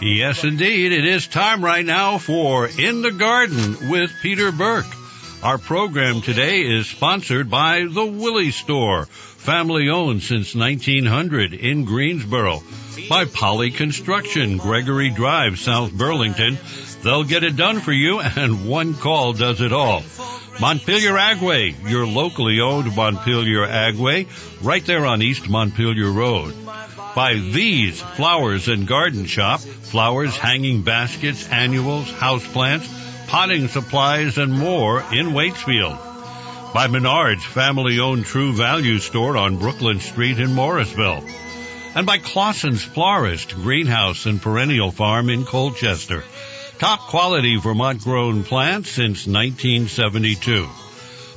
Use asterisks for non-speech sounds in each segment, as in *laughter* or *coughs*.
Yes, indeed. It is time right now for In the Garden with Peter Burke. Our program today is sponsored by the Willey Store, family owned since 1900 in Greensboro. By Poly Construction, Gregory Drive, South Burlington. They'll get it done for you *laughs* and one call does it all. Montpelier Agway, your locally owned Montpelier Agway, right there on East Montpelier Road. By These Flowers and Garden Shop, flowers, hanging baskets, annuals, houseplants, potting supplies, and more in Waitsfield. By Menard's family owned True Value store on Brooklyn Street in Morrisville. And by Claussen's Florist, Greenhouse and Perennial Farm in Colchester. Top quality Vermont grown plants since 1972.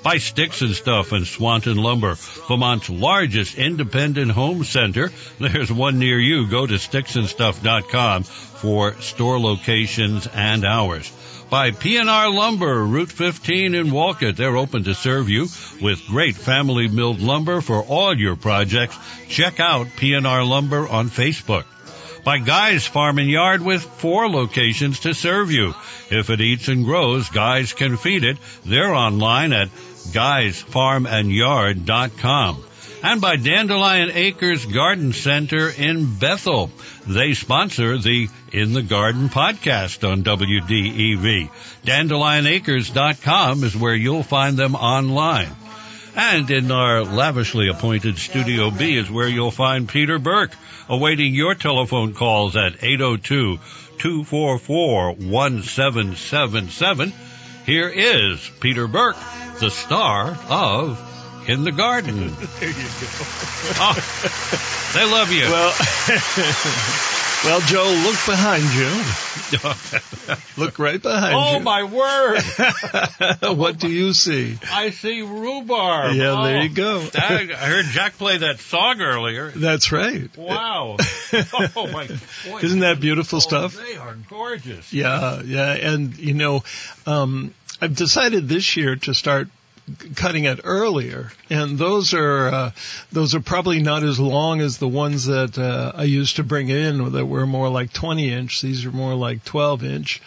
By Sticks and Stuff and Swanton Lumber, Vermont's largest independent home center. There's one near you. Go to sticksandstuff.com for store locations and hours. By PNR Lumber, Route 15 in Wolcott. They're open to serve you with great family milled lumber for all your projects. Check out PNR Lumber on Facebook by Guy's Farm and Yard with four locations to serve you. If it eats and grows, Guys can feed it. They're online at guysfarmandyard.com. And by Dandelion Acres Garden Center in Bethel. They sponsor the In the Garden podcast on WDEV. DandelionAcres.com is where you'll find them online. And in our lavishly appointed Studio B is where you'll find Peter Burke, awaiting your telephone calls at 802-244-1777. Here is Peter Burke, the star of In the Garden. *laughs* there you go. oh, they love you. Well, *laughs* well, Joe, look behind you. *laughs* look right behind oh, you. Oh, my word. what do you see? I see rhubarb. Yeah, oh, there you go. I heard Jack play that song earlier. That's right. Wow. oh, my boy. Isn't that beautiful oh, stuff? They are gorgeous. Yeah, yeah. And, you know, um, I've decided this year to start cutting it earlier, and those are uh, those are probably not as long as the ones that uh, I used to bring in that were more like 20 inch. These are more like 12 inch.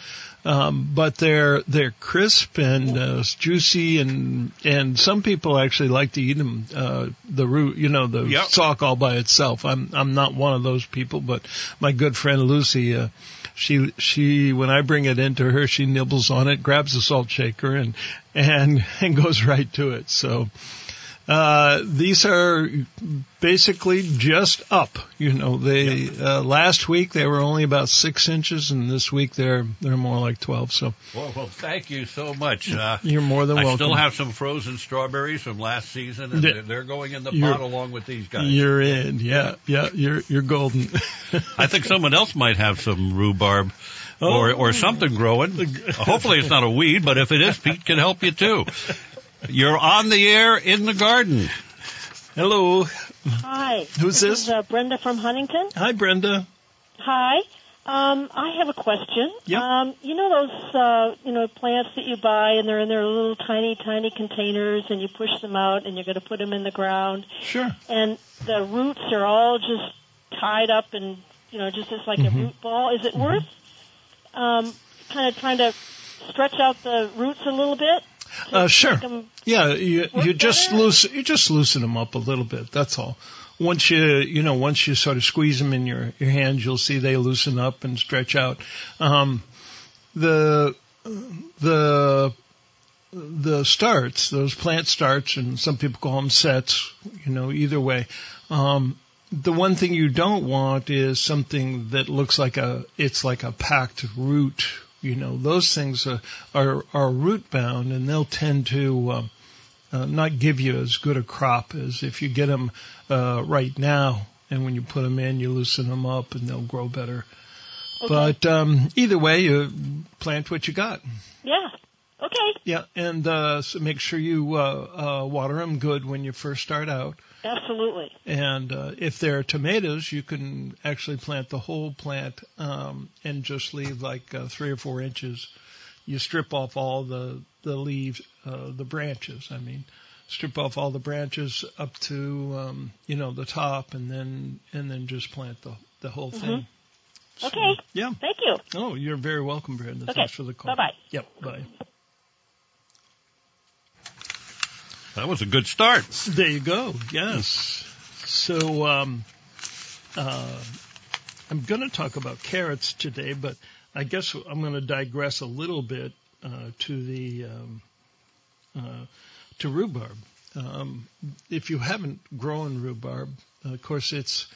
Um, but they're they're crisp and uh, juicy and and some people actually like to eat them uh, the root you know the yep. stalk all by itself. I'm I'm not one of those people, but my good friend Lucy, uh, she she when I bring it into her, she nibbles on it, grabs the salt shaker, and and and goes right to it. So. Uh, these are basically just up. You know, they uh, last week they were only about six inches, and this week they're they're more like twelve. So, well, well thank you so much. Uh, You're more than I welcome. still have some frozen strawberries from last season, and Yeah. they're going in the You're- pot along with these guys. You're in, yeah, yeah. You're you're golden. *laughs* I think someone else might have some rhubarb. Or, Oh. or something growing. *laughs* Hopefully it's not a weed, but if it is, Pete can help you too. You're on the air in the garden. Hello, Hi. Who's this? this? Is, uh, Brenda from Huntington. hi Brenda. Hi. Um, I have a question. Yeah. Um, you know those uh, you know plants that you buy and they're in their little tiny tiny containers and you push them out and you're going to put them in the ground Sure. and the roots are all just tied up and you know just as like Mm-hmm. a root ball. Is it worth um, kind of trying to stretch out the roots a little bit? Uh, sure. Yeah, you you just better? loosen you just loosen them up a little bit. That's all. Once you you know once you sort of squeeze them in your your hands, you'll see they loosen up and stretch out. Um, the the the starts, those plant starts, and some people call them sets. You know, either way. Um, the one thing you don't want is something that looks like a it's like a packed root. You know, those things are are, are root bound, and they'll tend to um, uh, not give you as good a crop as if you get them uh, right now. And when you put them in, you loosen them up, and they'll grow better. Okay. But um, either way, you plant what you got. Yeah. Okay. Yeah, and uh, so make sure you uh, uh, water them good when you first start out. Absolutely. And uh, if there are tomatoes, you can actually plant the whole plant um, and just leave like uh, three or four inches. You strip off all the the leaves, uh, the branches. I mean, strip off all the branches up to um, you know the top, and then and then just plant the the whole thing. So, Okay. yeah. Thank you. Oh, you're very welcome, Brenda. Okay. Thanks for the call. Bye-bye. Yep. Bye. That was a good start. There you go. Yes. So um, uh, I'm going to talk about carrots today, but I guess I'm going to digress a little bit uh, to the um, uh, to rhubarb. Um, if you haven't grown rhubarb, of course it's.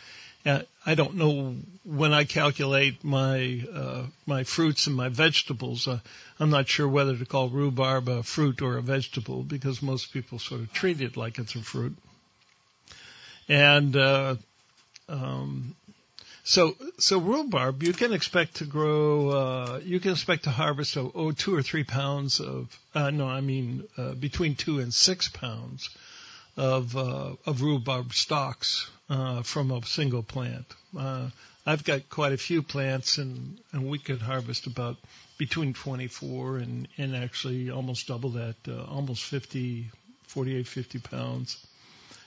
Uh, I don't know when I calculate my uh, my fruits and my vegetables. Uh, I'm not sure whether to call rhubarb a fruit or a vegetable because most people sort of treat it like it's a fruit. And uh, um, so so rhubarb, you can expect to grow. Uh, you can expect to harvest oh, oh two or three pounds of. Uh, no, I mean uh, between two and six pounds of uh, of rhubarb stalks uh, from a single plant. Uh, I've got quite a few plants, and and we could harvest about between 24 and and actually almost double that, uh, almost 50, 48, 50 pounds.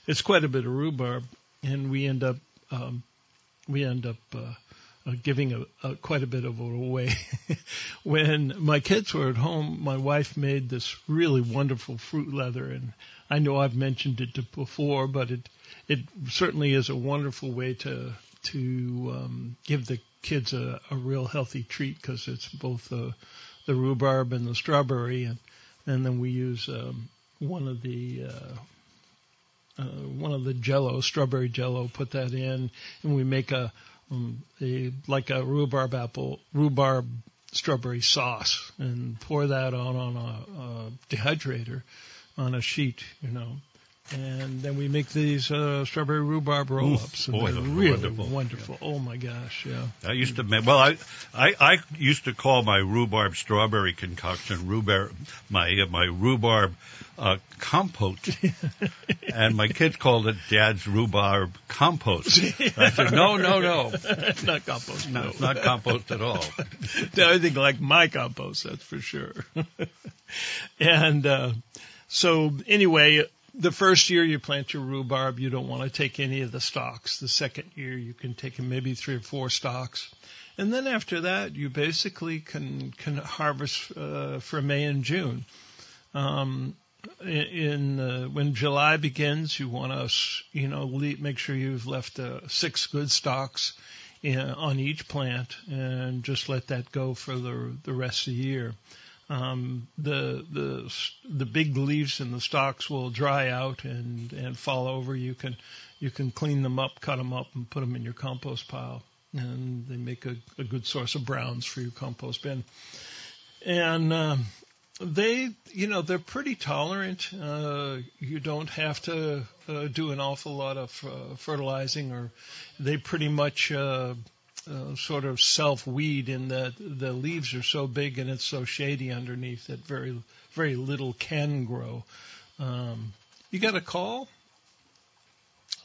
It's quite a bit of rhubarb, and we end up um, we end up. Uh, uh, giving a, a, quite a bit of it away. *laughs* when my kids were at home, my wife made this really wonderful fruit leather, and I know I've mentioned it before, but it it certainly is a wonderful way to to um, give the kids a, a real healthy treat because it's both the the rhubarb and the strawberry, and and then we use um, one of the uh, uh, one of the Jello, strawberry Jello, put that in, and we make a um, a like a rhubarb apple rhubarb strawberry sauce and pour that on on a, a dehydrator on a sheet, you know. And then we make these uh, strawberry rhubarb roll-ups. Ooh, boy, they're really wonderful. wonderful. Oh my gosh, yeah. I used to make, well, I, I, I used to call my rhubarb strawberry concoction rhubarb, my, uh, my rhubarb, uh, compote. *laughs* and my kids called it dad's rhubarb compost. I said, *laughs* no, no, no. it's *laughs* not compost. No, it's not compost at all. Anything like my compost, that's for sure. and uh, so, anyway, the first year you plant your rhubarb, you don't want to take any of the stalks. The second year, you can take maybe three or four stalks. And then after that, you basically can can harvest uh, for May and June. Um, in, uh, when July begins, you want to you know le- make sure you've left uh, six good stalks in, on each plant, and just let that go for the the rest of the year. Um, the the the big leaves and the stalks will dry out and and fall over. You can you can clean them up, cut them up, and put them in your compost pile, and they make a, a good source of browns for your compost bin. And um, they, you know, they're pretty tolerant. Uh, you don't have to uh, do an awful lot of uh, fertilizing, or they pretty much uh, sort of self weed in that the leaves are so big and it's so shady underneath that very very little can grow. Um, you got a call?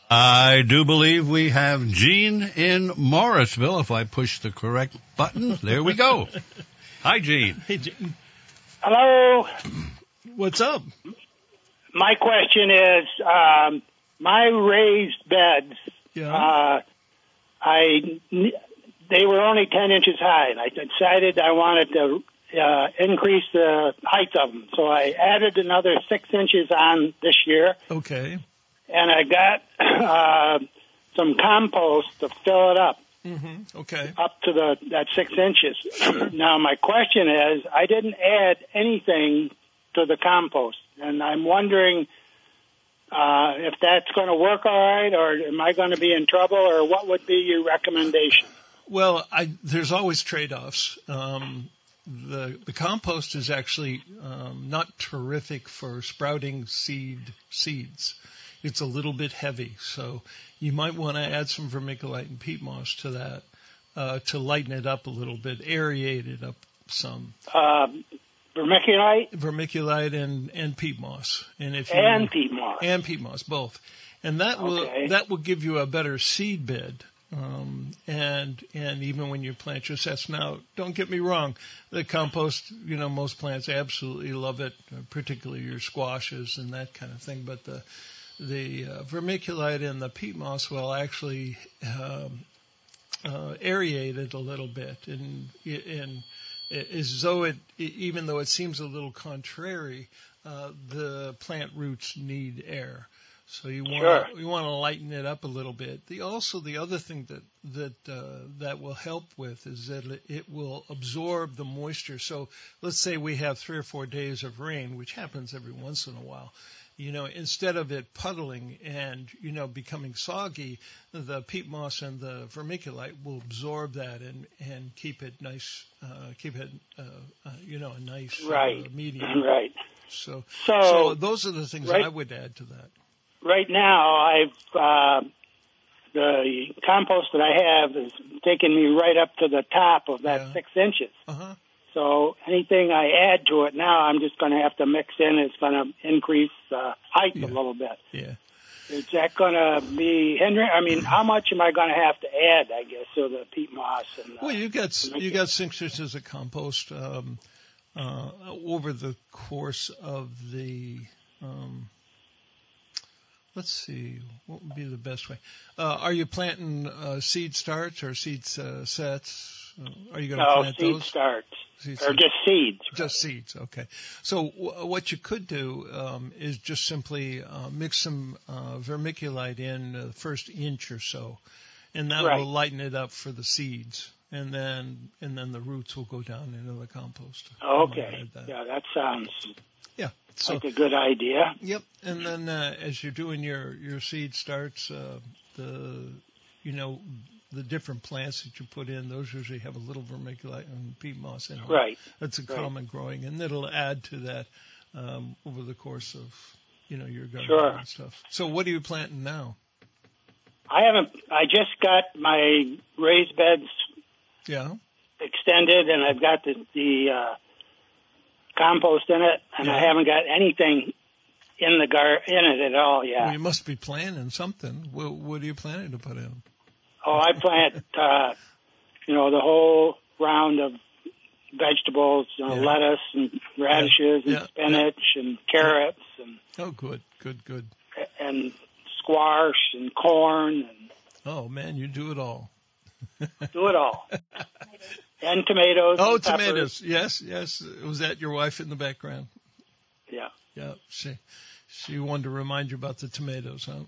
I do believe we have Gene in Morrisville. If I push the correct button, there we go. *laughs* Hi, Gene. Hey, Jim, Hello. what's up? My question is, um, my raised beds, Yeah. uh, I they were only ten inches high, and I decided I wanted to uh, increase the height of them. So I added another six inches on this year, okay. and I got *clears throat* uh, some compost to fill it up. hmm Okay. up to the that six inches. *clears throat* now my question is, I didn't add anything to the compost, and I'm wondering uh, if that's going to work all right, or am I going to be in trouble, or what would be your recommendation? Well, I, there's always trade-offs. Um, the the compost is actually um, not terrific for sprouting seed seeds. It's a little bit heavy, so you might want to add some vermiculite and peat moss to that uh, to lighten it up a little bit, aerate it up some. Um, vermiculite vermiculite and and peat moss. And if you and peat moss. and peat moss both, and that will Okay. that will give you a better seed bed. Um, and and even when you plant your sets now, don't get me wrong, the compost, you know, most plants absolutely love it, uh, particularly your squashes and that kind of thing. But the the uh, vermiculite and the peat moss will actually um, uh, aerate it a little bit, and and as though it, even though it seems a little contrary, uh, the plant roots need air. So you want Sure. you want to lighten it up a little bit. The also the other thing that that uh, that will help with is that it- will absorb the moisture. So let's say we have three or four days of rain, which happens every once in a while. You know, instead of it puddling and you know becoming soggy, the peat moss and the vermiculite will absorb that and and keep it nice, uh, keep it uh, uh, you know a nice uh, Right. medium. *clears throat* Right. So So, so those are the things right- I would add to that. Right now, I've uh, the compost that I have is taking me right up to the top of that Yeah. six inches. Uh huh. So anything I add to it now, I'm just going to have to mix in. It's going to increase uh, height Yeah. a little bit. Yeah. Is that going to be hindering? I mean, how much am I going to have to add? I guess to the peat moss and uh, Well, you got you got six inches of compost um, uh, over the course of the. Um, let's see, what would be the best way? Uh, are you planting uh, seed starts or seed uh, sets? Uh, are you going to no plant seed those? starts Seed starts or starts. just seeds. Just seeds, okay. So w- what you could do um, is just simply uh, mix some uh, vermiculite in the first inch or so, and that Right. will lighten it up for the seeds, and then and then the roots will go down into the compost. Okay, that. yeah, that sounds Yeah. So like a good idea. Yep, and then uh, as you're doing your your seed starts, uh, the you know the different plants that you put in, those usually have a little vermiculite and peat moss in them. Right. That's a Right. common growing, and it'll add to that um, over the course of you know your garden Sure. and stuff. So what are you planting now? I haven't. I just got my raised beds Yeah. extended, and I've got the the uh, compost in it, and I haven't got anything in the gar in it at all Well, yet. you must be planting something. What, what are you planning to put in? Oh, I plant, *laughs* uh, you know, the whole round of vegetables, you know, Yeah. lettuce and radishes Yeah. and spinach and carrots and Oh, good, good, good. and squash and corn and Oh man, you do it all. *laughs* do it all. and tomatoes. Oh, and tomatoes. Yes, yes. Was that your wife in the background? Yeah. Yeah, she she wanted to remind you about the tomatoes, huh?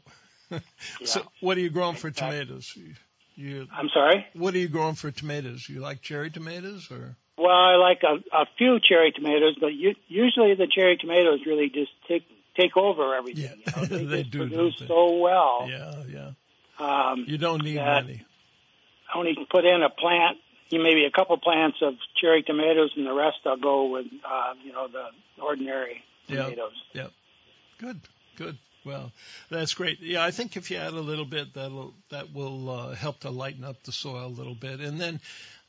*laughs* Yeah. So, what are you growing for tomatoes? You, you I'm sorry. what are you growing for tomatoes? You like cherry tomatoes or? Well, I like a, a few cherry tomatoes, but you, usually the cherry tomatoes really just take take over everything. Yeah, You know? *laughs* They, they do, produce so well. Yeah, yeah. Um, You don't need Yeah. many. I only can put in a plant, you maybe a couple plants of cherry tomatoes, and the rest I'll go with, uh, you know, the ordinary Yeah. tomatoes. Good, good. Well, that's great. Yeah, I think if you add a little bit, that'll that will uh, help to lighten up the soil a little bit, and then.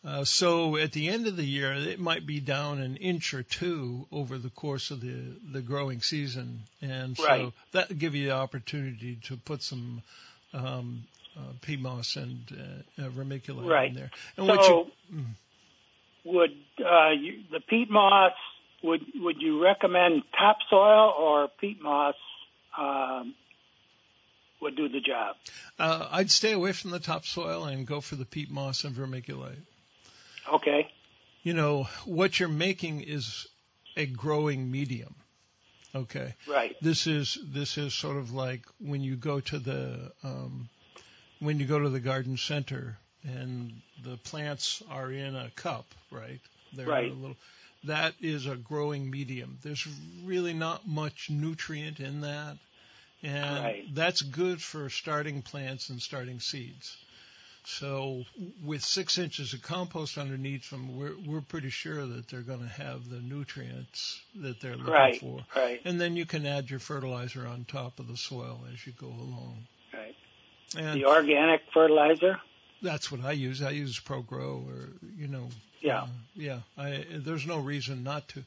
Uh, so at the end of the year, it might be down an inch or two over the course of the, the growing season, and so Right. that will give you the opportunity to put some um, uh, peat moss and uh, uh, vermiculite Right. in there. And what you, So, Mm. would uh, you, the peat moss? Would would you recommend topsoil or peat moss? Um, would do the job. uh, I'd stay away from the topsoil and go for the peat moss and vermiculite. Okay. you know, what you're making is a growing medium. Okay. Right. This is this is sort of like when you go to the um, when you go to the garden center and the plants are in a cup, right? They're Right. a little. That is a growing medium. There's really not much nutrient in that, and Right. that's good for starting plants and starting seeds. So with six inches of compost underneath them, we're we're pretty sure that they're going to have the nutrients that they're looking Right. for. Right. And then you can add your fertilizer on top of the soil as you go along. And The organic fertilizer. that's what I use. I use ProGrow, or you know. Yeah. Uh, yeah. I, there's no reason not to.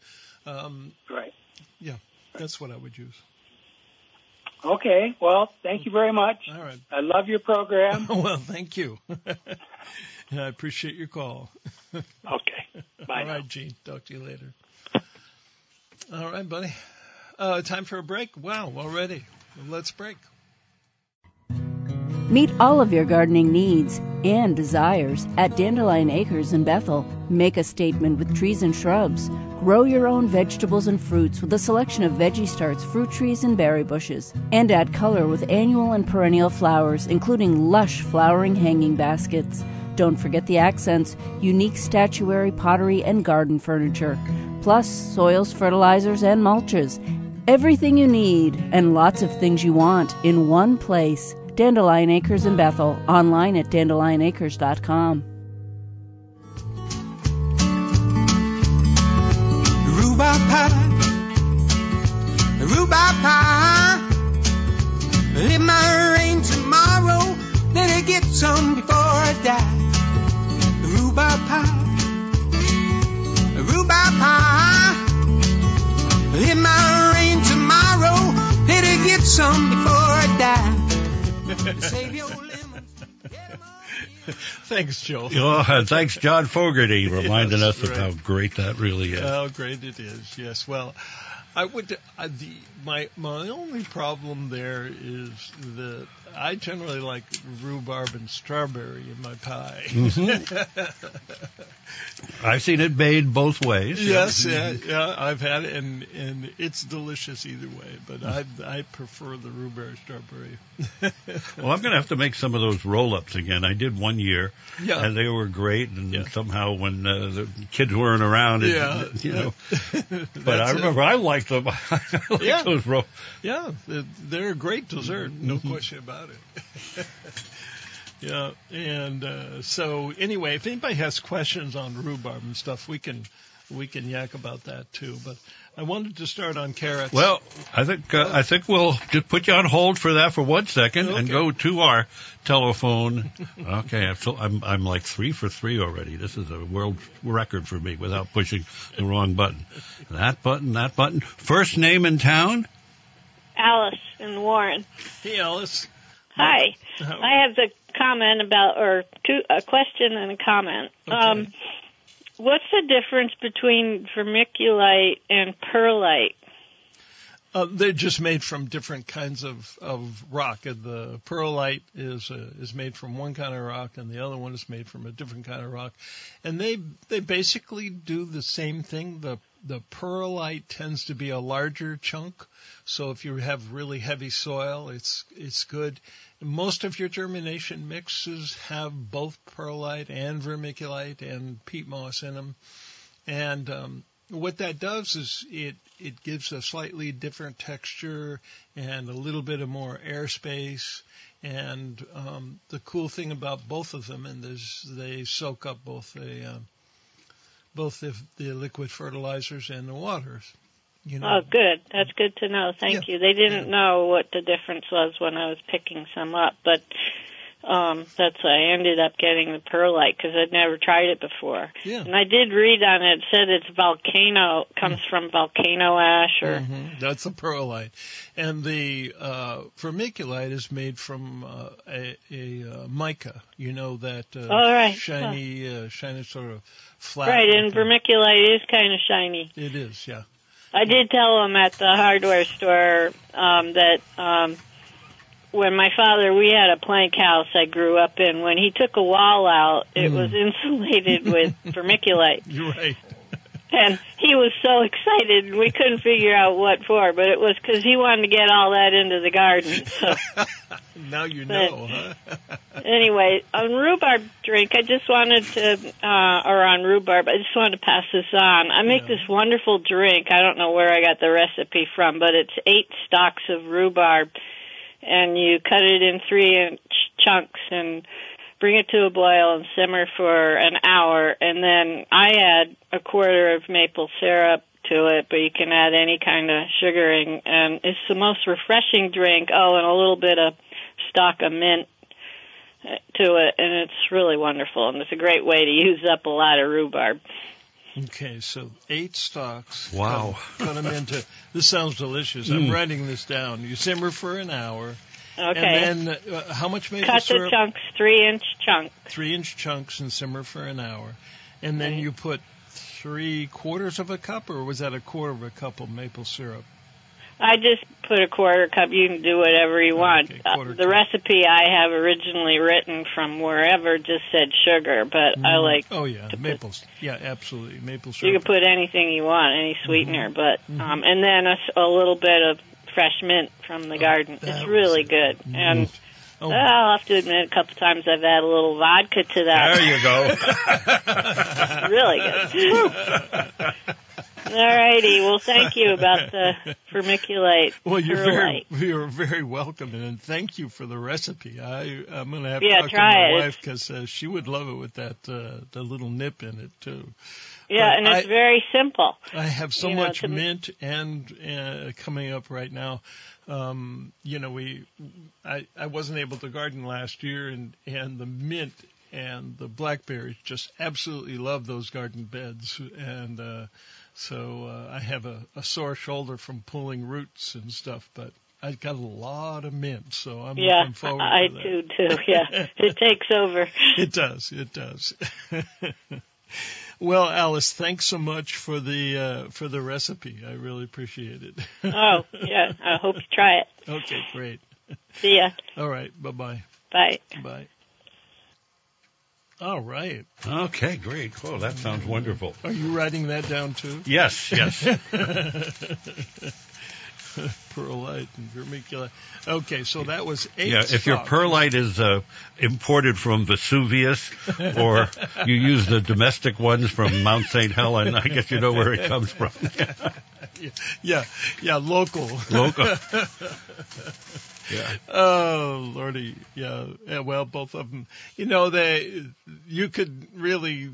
Um, Right. yeah, that's what I would use. Okay. Well, thank you very much. All right. I love your program. *laughs* well, thank you. and *laughs* I appreciate your call. *laughs* Okay. Bye. All now. right, Gene. Talk to you later. All right, buddy. Uh, time for a break? Wow, already. Let's break. Meet all of your gardening needs and desires at Dandelion Acres in Bethel. Make a statement with trees and shrubs. Grow your own vegetables and fruits with a selection of veggie starts, fruit trees, and berry bushes. And add color with annual and perennial flowers, including lush flowering hanging baskets. Don't forget the accents, unique statuary, pottery, and garden furniture. Plus, soils, fertilizers, and mulches. Everything you need and lots of things you want in one place. Dandelion Acres in Bethel, online at dandelionacres.com. Rhubarb pie, rhubarb pie. It might rain tomorrow, better get some before I die. Rhubarb pie, rhubarb pie. It might rain tomorrow, better get some before *laughs* Thanks, Joe. Oh, thanks, John Fogerty, *laughs* reminding Yes, us of how great that really is. How great it is. Yes. Well, I would. Uh, the my my only problem there is that I generally like rhubarb and strawberry in my pie. *laughs* I've seen it made both ways. yes. Yeah, yeah. I've had it, and and it's delicious either way. But I I prefer the rhubarb strawberry. *laughs* Well, I'm going to have to make some of those roll-ups again. I did one year, Yeah. and they were great. And Yeah. somehow, when uh, the kids weren't around, it, Yeah. *laughs* you know. But I it. remember I liked them. I liked Yeah. those roll. Yeah, they're- they're a great dessert, no question about it. *laughs* yeah, and uh, so anyway, if anybody has questions on rhubarb and stuff, we can we can yak about that too. But I wanted to start on carrots. Well, I think uh, I think we'll just put you on hold for that for one second and go to our telephone. *laughs* okay, I'm, so, I'm I'm like three for three already. This is a world record for me without pushing the wrong button. That button, that button. First name in town. Alice in Warren. hey, Alice. Hi. I have a comment about, or two, a question and a comment. Okay. Um, what's the difference between vermiculite and perlite? Uh, they're just made from different kinds of, of rock. The perlite is uh, is made from one kind of rock, and the other one is made from a different kind of rock. And they they basically do the same thing. The the perlite tends to be a larger chunk, so if you have really heavy soil, it's it's good. Most of your germination mixes have both perlite and vermiculite and peat moss in them, and um, what that does is it it gives a slightly different texture and a little bit of more airspace. And um, the cool thing about both of them, and is they soak up both the both the, the liquid fertilizers and the waters. You know, Oh, good. That's good to know. Thank Yeah. you. They didn't Yeah. know what the difference was when I was picking some up, but um, that's I ended up getting the perlite because I'd never tried it before. Yeah. And I did read on it. It said it's volcano comes from volcano ash or Mhm, That's a perlite, and the uh, vermiculite is made from uh, a, a uh, mica. You know that uh, Oh, right. shiny, uh, shiny sort of flat. right. And vermiculite is kind of shiny. It is, yeah. I did tell them at the hardware store um, that um, when my father, we had a plank house I grew up in. When he took a wall out, it Mm. was *laughs* insulated with vermiculite, You're *laughs* right. and he was so excited. We couldn't figure out what for, but it was because he wanted to get all that into the garden. So *laughs* now you But- know, huh? anyway, on rhubarb drink, I just wanted to, uh, or on rhubarb, I just wanted to pass this on. I make Yeah. this wonderful drink. I don't know where I got the recipe from, but it's eight stalks of rhubarb, and you cut it in three inch chunks and bring it to a boil and simmer for an hour, and then I add a quarter of maple syrup to it, but you can add any kind of sugaring, and it's the most refreshing drink. Oh, and a little bit of stock of mint to it, and it's really wonderful, and it's a great way to use up a lot of rhubarb. Okay, so eight stalks. Wow. Cut, cut them into. This sounds delicious. I'm Mm. writing this down. You simmer for an hour, Okay. and then uh, how much maple Cut the syrup? chunks, three inch chunks. Three inch chunks and simmer for an hour, and then Right. you put three quarters of a cup, or was that a quarter of a cup of maple syrup? I just put a quarter cup. You can do whatever you want. Okay, Uh, the recipe I have originally written from wherever just said sugar, but I Mm. like Oh yeah, to put- maple. s- Yeah, absolutely, maple syrup. you can put anything you want, any sweetener, but um, and then a little bit of fresh mint from the garden. It's really it. good, and Oh. uh, I'll have to admit, a couple times I've added a little vodka to that. There you go. *laughs* really good. *laughs* All righty. Well, thank you about the *laughs* vermiculite. Well, you're very, you're very welcome, and thank you for the recipe. I, I'm going to have to Yeah, talk to my it. wife because uh, she would love it with that uh, the little nip in it too. Yeah, But and it's I- very simple. I have so You know, much to mint and uh, coming up right now. Um, you know, we I I wasn't able to garden last year, and and the mint and the blackberries just absolutely love those garden beds, and uh, so uh, I have a, a sore shoulder from pulling roots and stuff, but. I've got a lot of mint, so I'm Yeah, looking forward I to that. I do too. Yeah, *laughs* it takes over. It does. It does. *laughs* well, Alice, thanks so much for the uh, for the recipe. I really appreciate it. Oh, yeah. I hope you try it. *laughs* okay, great. See ya. All right. Bye-bye. bye. Bye. All right. Okay, great. Oh, that sounds wonderful. Are you writing that down too? Yes, yes. *laughs* Perlite and vermiculite. Okay, so that was eight. Yeah, if your perlite is uh, imported from Vesuvius or you use the domestic ones from Mount St. Helen, I guess you know where it comes from. *laughs* yeah, yeah, local. Local. *laughs* Yeah. Oh lordy, yeah. yeah. Well, both of them. You know, they. You could really,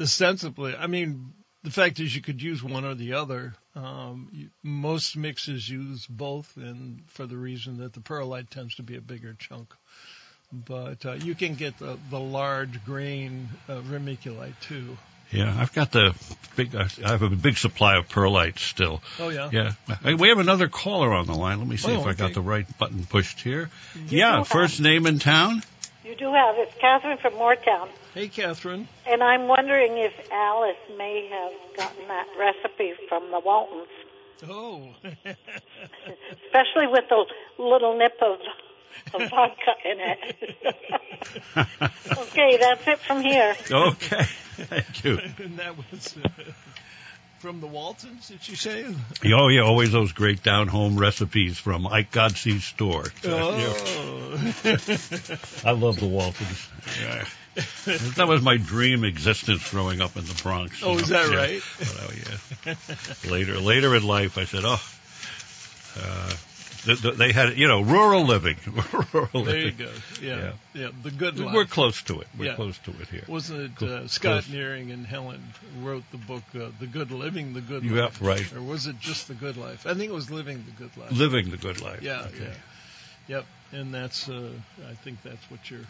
ostensibly. I mean, the fact is, you could use one or the other. Um, most mixes use both, and for the reason that the perlite tends to be a bigger chunk. But uh, you can get the, the large grain uh, vermiculite too. Yeah, I've got the big. I have a big supply of perlite still. Oh yeah. Yeah, Hey, we have another caller on the line. Let me see Oh, if I got the right button pushed here. You yeah, do first name in town. You do have. It's Catherine from Moretown. Hey, Catherine. And I'm wondering if Alice may have gotten that recipe from the Waltons, Oh. *laughs* especially with the little nip of, *laughs* of vodka in it. *laughs* okay, that's it from here. Okay, thank you. *laughs* and that was uh, from the Waltons. Did you say? Oh yeah, always those great down home recipes from Ike Godsey's store. Oh. I love the Waltons. Yeah. that was my dream existence growing up in the Bronx. Oh, you is know? that Yeah. right? But, oh, yeah. later, later in life, I said, oh, uh, th- th- they had, you know, rural living. *laughs* rural There living. you go. Yeah, yeah. the good life. We're close to it. We're Yeah. close to it here. Wasn't it uh, Scott close. Nearing and Helen wrote the book uh, "The Good Living, the Good Yeah, Life"? right. Or was it just "The Good Life"? I think it was "Living the Good Life." Living the good life. Yeah, Okay. yeah, yep. And that's, uh, I think that's what you're,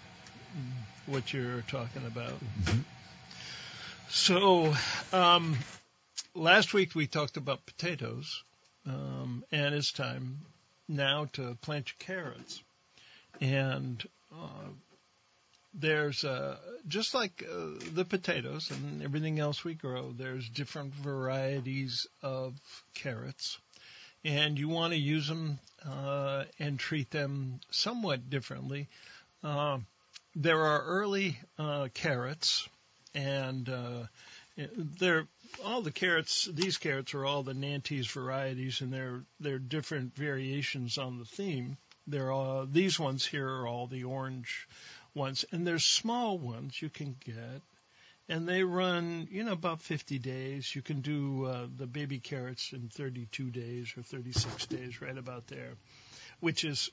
what you're talking about. Mm-hmm. So, um, last week we talked about potatoes, um, and it's time now to plant your carrots. And uh, there's uh, just like uh, the potatoes and everything else we grow, there's different varieties of carrots, and you want to use them uh, and treat them somewhat differently. Uh, there are early uh, carrots, and uh, they're all the carrots. These carrots are all the Nantes varieties, and they're they're different variations on the theme. They're all these ones here are all the orange ones, and there's small ones you can get, and they run you know about 50 days. You can do uh, the baby carrots in 32 days or 36 days, right about there, which is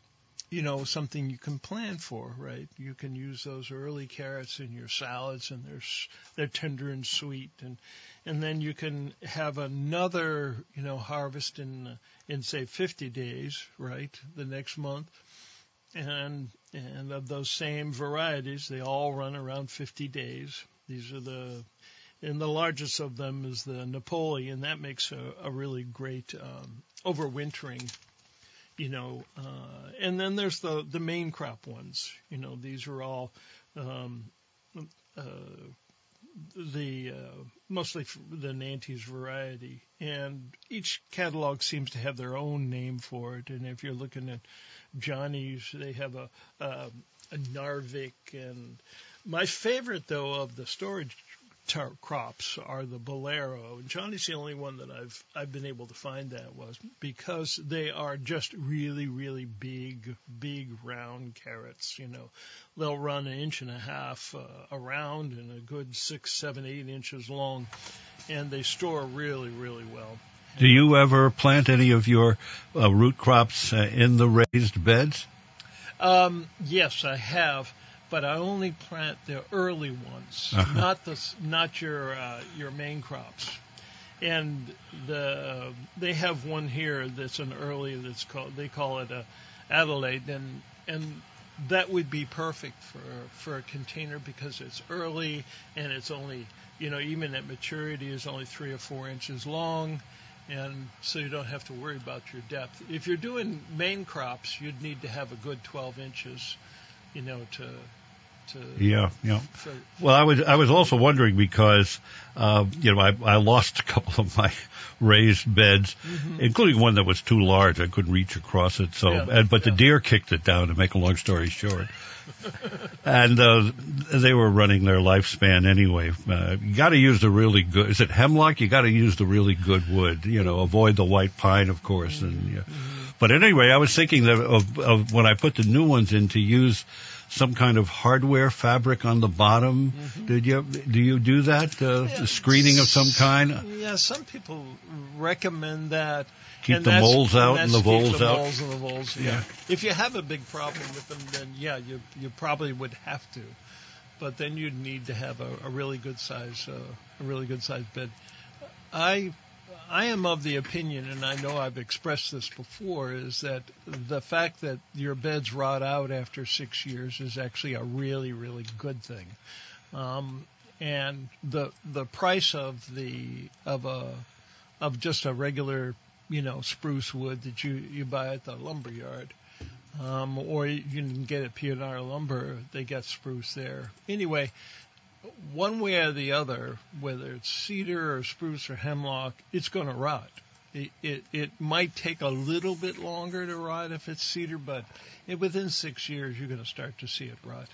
you know something you can plan for, right? You can use those early carrots in your salads, and they're they're tender and sweet, and and then you can have another you know harvest in in say 50 days, right? The next month, and and of those same varieties, they all run around 50 days. These are the and the largest of them is the Napoleon. That makes a, a really great um, overwintering, you know. Uh, and then there's the the main crop ones. You know, these are all um, uh, the uh, mostly the Nantes variety, and each catalog seems to have their own name for it. And if you're looking at Johnny's, they have a a, a Narvik, and my favorite though of the storage tar- crops are the Bolero. And Johnny's the only one that I've I've been able to find that was because they are just really really big big round carrots. You know, they'll run an inch and a half uh, around and a good six seven eight inches long, and they store really really well. Do you ever plant any of your uh, root crops uh, in the raised beds? Um, yes, I have, but I only plant the early ones, Uh-huh. not the not your uh, your main crops. And the they have one here that's an early that's called they call it a Adelaide, and and that would be perfect for for a container because it's early and it's only you know even at maturity is only three or four inches long and so you don't have to worry about your depth. If you're doing main crops, you'd need to have a good 12 inches, you know, to to. Yeah, yeah. Well, I was I was also wondering because uh, you know I, I lost a couple of my raised beds, including one that was too large. I couldn't reach across it. So, Yeah, and, but the deer kicked it down. To make a long story short, *laughs* and uh, they were running their lifespan anyway. Uh, you got to use the really good. Is it hemlock? You got to use the really good wood. You know, avoid the white pine, of course. And yeah. But anyway, I was thinking of, of when I put the new ones in to use some kind of hardware fabric on the bottom. Did you do you do that? Uh, Yeah. Screening of some kind. yeah, some people recommend that. Keep and the moles out and the keep voles the out. moles and the voles, yeah. Yeah. If you have a big problem with them, then yeah, you you probably would have to. But then you'd need to have a, a really good size, uh, a really good size bed. I I am of the opinion, and I know I've expressed this before, is that the fact that your beds rot out after six years is actually a really, really good thing. Um, and the the price of the of a of just a regular, you know, spruce wood that you you buy at the lumber yard, um, or you can get at P&R Lumber. They got spruce there. Anyway, one way or the other, whether it's cedar or spruce or hemlock, it's going to rot. It, it it might take a little bit longer to rot if it's cedar, but it, within six years you're going to start to see it rot.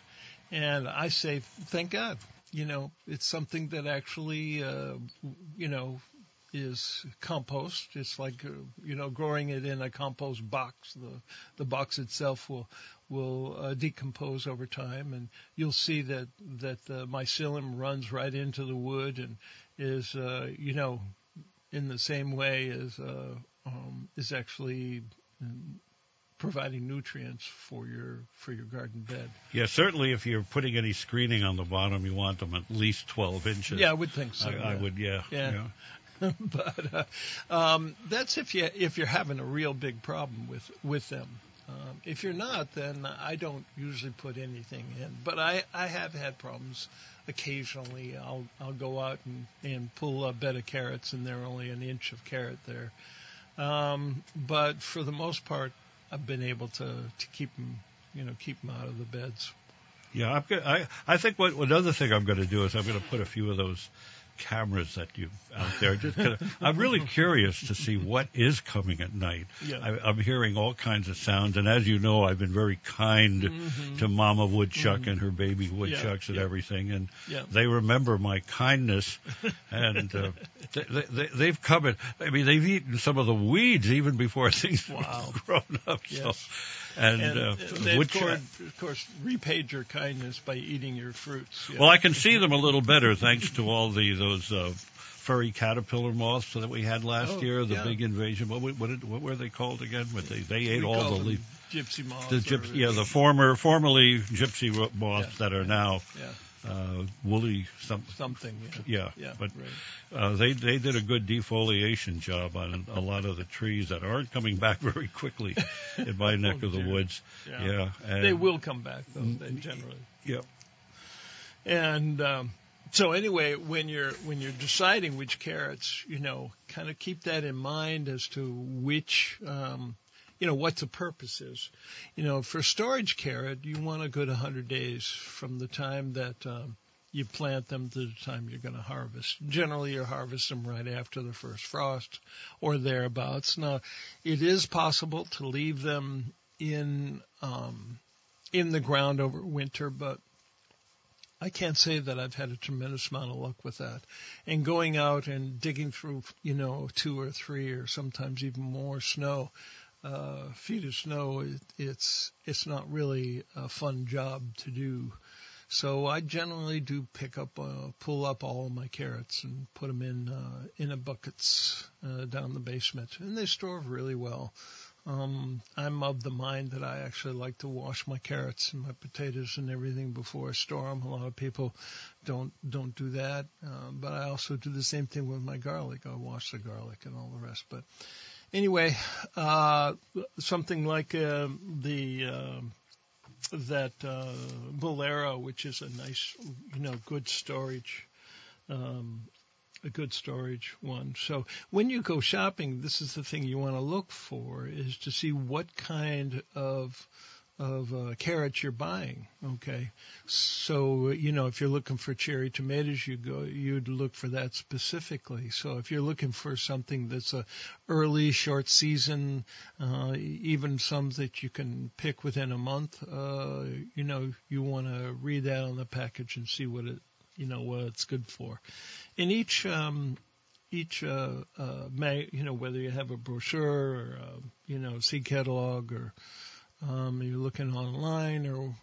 And I say, thank God. You know, it's something that actually, uh, you know, is compost. It's like, uh, you know, growing it in a compost box. The the box itself will will uh, decompose over time, and you'll see that that the mycelium runs right into the wood and is, uh, you know, in the same way as uh, um, is actually um, providing nutrients for your for your garden bed. Yeah, certainly. If you're putting any screening on the bottom, you want them at least 12 inches. Yeah, I would think so. I, I yeah. would. Yeah. Yeah. *laughs* but uh, um, that's if you if you're having a real big problem with with them. Um, if you're not, then I don't usually put anything in. But I I have had problems occasionally. I'll I'll go out and and pull a bed of carrots, and they're only an inch of carrot there. Um, but for the most part, I've been able to to keep them you know keep them out of the beds. Yeah, I'm gonna, I I think what another thing I'm going to do is I'm going to put a few of those cameras that you out there. Just kinda, I'm really curious to see what is coming at night. Yeah. I, I'm hearing all kinds of sounds, and as you know, I've been very kind to Mama Woodchuck and her baby woodchucks and yeah. everything, and Yeah. they remember my kindness, and uh, *laughs* they, they, they've come in. I mean, they've eaten some of the weeds even before *laughs* things Wow. have grown up. Yes. So, and, And uh, they've, woodchuck. course, of course, repaid your kindness by eating your fruits. Yeah. Well, I can see them a little better thanks to all the those uh, furry caterpillar moths that we had last Oh, year. The yeah. big invasion. What what, did, what were they called again? But they they ate We all the leaf. gypsy moths. The gypsy, yeah, the former formerly gypsy moths Yeah. that are now Yeah. Uh, woolly some, Something. Yeah. yeah, Yeah. but right. uh, they they did a good defoliation job on a lot of the trees that aren't coming back *laughs* very quickly in my neck Oh, of the dear. woods. Yeah. Yeah, and, They will come back though. They generally. Yeah, And um, so anyway, when you're when you're deciding which carrots, you know, kind of keep that in mind as to which, um, you know, what the purpose is. You know, for storage carrot, you want a good 100 days from the time that um, you plant them to the time you're going to harvest. Generally, you harvest them right after the first frost or thereabouts. Now, it is possible to leave them in um, in the ground over winter, but I can't say that I've had a tremendous amount of luck with that. And going out and digging through, you know, two or three or sometimes even more snow, uh, feet of snow, it, it's, it's not really a fun job to do. So I generally do pick up, uh, pull up all of my carrots and put them in, uh, in a buckets, uh, down the basement and they store really well. Um, I'm of the mind that I actually like to wash my carrots and my potatoes and everything before I store them. A lot of people don't don't do that, uh, but I also do the same thing with my garlic. I wash the garlic and all the rest. But anyway, uh, something like uh, the uh, that uh, Bolero, which is a nice, you know, good storage um, a good storage one. So when you go shopping, this is the thing you want to look for is to see what kind of of uh, carrots you're buying. Okay, so you know if you're looking for cherry tomatoes, you go you'd look for that specifically. So if you're looking for something that's a early, short season, uh, even some that you can pick within a month, uh, you know you want to read that on the package and see what it you know what it's good for. In each um, each uh, uh, you know whether you have a brochure or uh, you know seed catalog or um, you're looking online or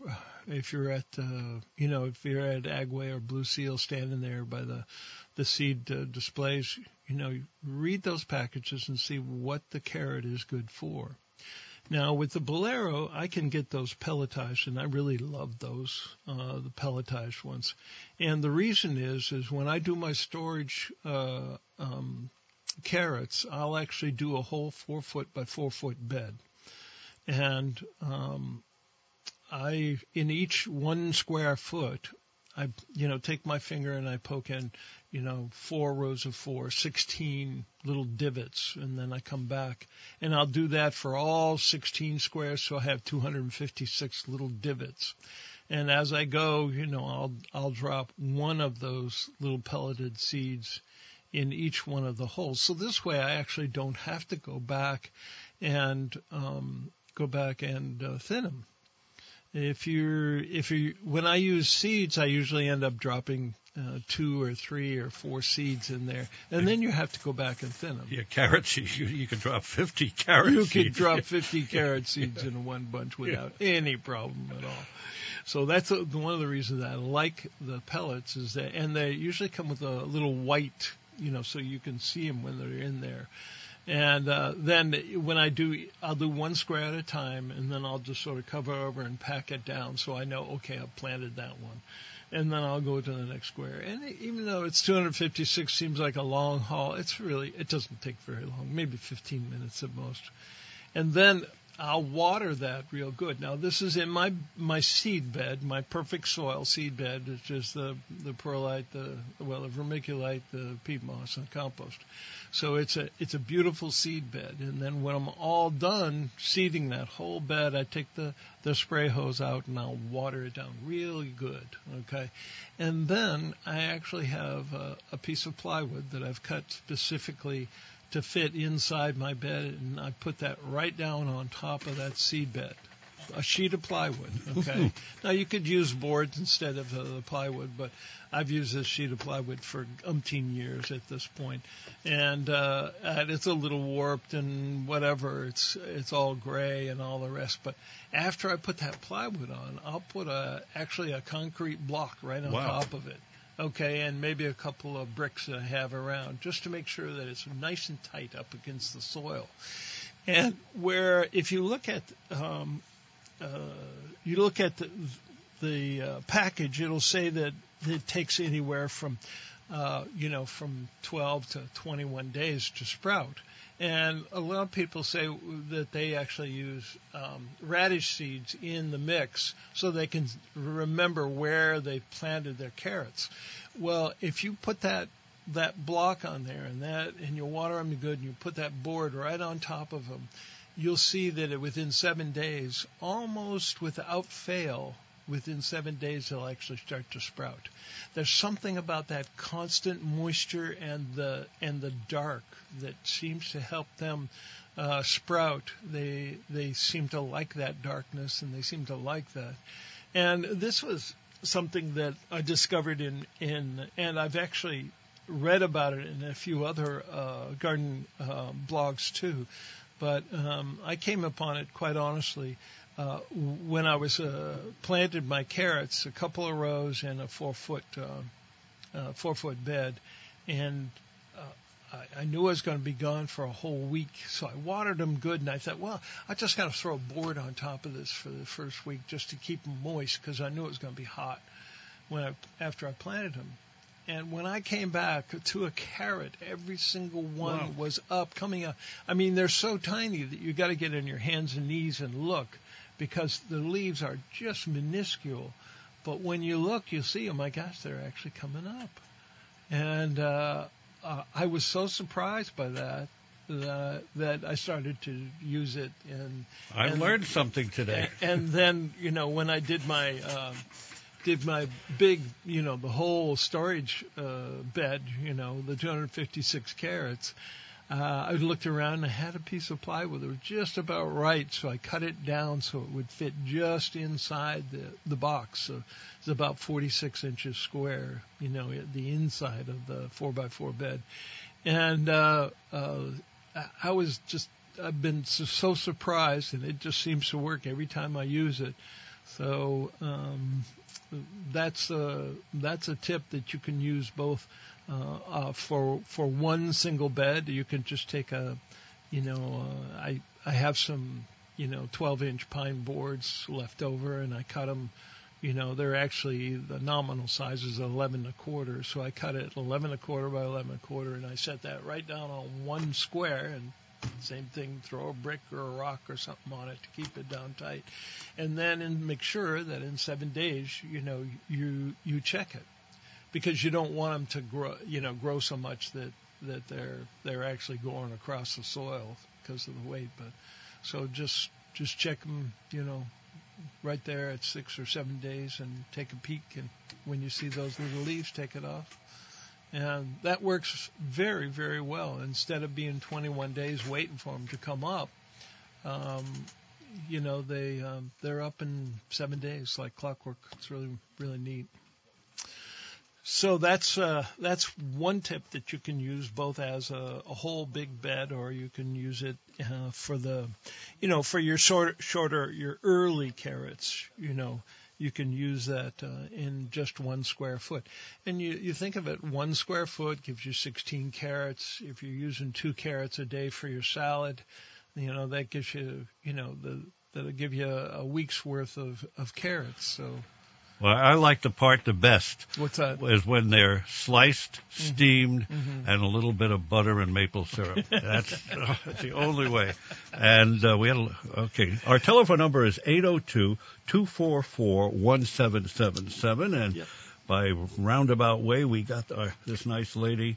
if you're at uh, you know if you're at Agway or Blue Seal standing there by the the seed uh, displays, you know read those packages and see what the carrot is good for. Now with the Bolero, I can get those pelletized, and I really love those, uh, the pelletized ones. And the reason is, is when I do my storage uh, um, carrots, I'll actually do a whole four foot by four foot bed, and um, I in each one square foot, I you know take my finger and I poke in, you know, four rows of four, 16 little divots, and then I come back and I'll do that for all 16 squares, so I have 256 little divots. And as I go, you know, I'll I'll drop one of those little pelleted seeds in each one of the holes. So this way, I actually don't have to go back and um, go back and uh, thin them. If you're if you when I use seeds, I usually end up dropping uh, two or three or four seeds in there, and then you have to go back and thin them. yeah, carrots. *laughs* You, you can drop fifty carrots. You could drop 50 carrot *laughs* seeds in one bunch without any problem at all. So that's a, one of the reasons I like the pellets is that, and they usually come with a little white, you know, so you can see them when they're in there. And uh, then when I do, I'll do one square at a time, and then I'll just sort of cover over and pack it down, so I know, okay, I've planted that one, and then I'll go to the next square. And even though it's 256 seems like a long haul, it's really it doesn't take very long, maybe 15 minutes at most. And then I'll water that real good. Now this is in my my seed bed, my perfect soil seed bed. It's just the the perlite, the well the vermiculite, the peat moss, and compost. So it's a it's a beautiful seed bed. And then when I'm all done seeding that whole bed, I take the the spray hose out and I'll water it down really good. Okay, and then I actually have a, a piece of plywood that I've cut specifically to fit inside my bed, and I put that right down on top of that seed bed. A sheet of plywood. Okay. *laughs* now you could use boards instead of uh, the plywood, but I've used this sheet of plywood for umpteen years at this point, and, uh, and it's a little warped and whatever. It's it's all gray and all the rest. But after I put that plywood on, I'll put a actually a concrete block right on Wow. top of it. Okay, and maybe a couple of bricks I have around just to make sure that it's nice and tight up against the soil. And where, if you look at, um, uh, you look at the, the uh, package, it'll say that it takes anywhere from uh, you know from 12 to 21 days to sprout. And a lot of people say that they actually use um, radish seeds in the mix so they can remember where they planted their carrots. Well, if you put that that block on there and that and you water them good and you put that board right on top of them, you'll see that within seven days, almost without fail, within seven days they'll actually start to sprout. There's something about that constant moisture and the and the dark that seems to help them uh, sprout. They they seem to like that darkness and they seem to like that. And this was something that I discovered in in and I've actually read about it in a few other uh, garden uh, blogs too. But um, I came upon it quite honestly uh, when I was uh, planted my carrots, a couple of rows in a four foot uh, uh, four foot bed, and uh, I, I knew I was going to be gone for a whole week, so I watered them good, and I thought, well, I just got to throw a board on top of this for the first week just to keep them moist because I knew it was going to be hot when I, after I planted them. And when I came back to a carrot, every single one Wow. was up, coming up. I mean, they're so tiny that you got to get on your hands and knees and look because the leaves are just minuscule. But when you look, you see, oh my gosh, they're actually coming up. And uh, uh, I was so surprised by that that, that I started to use it. And I and- learned something today. and, then, you know, when I did my um, did my big, you know, the whole storage uh, bed, you know, the 256 carrots. Uh, I looked around and I had a piece of plywood that was just about right, so I cut it down so it would fit just inside the the box. So it's about 46 inches square, you know, the inside of the four by four bed, and uh, uh, I- I was just I've been so, so surprised, and it just seems to work every time I use it. So um, that's a that's a tip that you can use both uh, uh, for for one single bed. You can just take a, you know, uh, I I have some you know 12 inch pine boards left over, and I cut them. You know, they're actually the nominal size is 11 and a quarter, so I cut it 11 and a quarter by 11 and a quarter, and I set that right down on one square, and same thing, throw a brick or a rock or something on it to keep it down tight, and then and make sure that in seven days, you know, you you check it because you don't want them to grow, you know, grow so much that that they're they're actually going across the soil because of the weight. But so just just check them, you know, right there at six or seven days and take a peek. And when you see those little leaves, take it off. And that works very, very well. Instead of being 21 days waiting for them to come up, um, you know, they um, they're up in seven days like clockwork. It's really, really neat. So that's uh, that's one tip that you can use both as a, a whole big bed, or you can use it uh, for the, you know, for your short, shorter, your early carrots. You know, you can use that uh, in just one square foot. And you you think of it, one square foot gives you 16 carrots. If you're using two carrots a day for your salad, you know that gives you, you know, the that'll give you a, a week's worth of of carrots. So Well, I like the part the best what's that? is when they're sliced, Mm-hmm. steamed, and a little bit of butter and maple syrup. *laughs* That's, that's *laughs* the only way. And uh, we had a, okay. Our telephone number is eight zero two two four four one seven seven seven, and Yep. by roundabout way we got our, this nice lady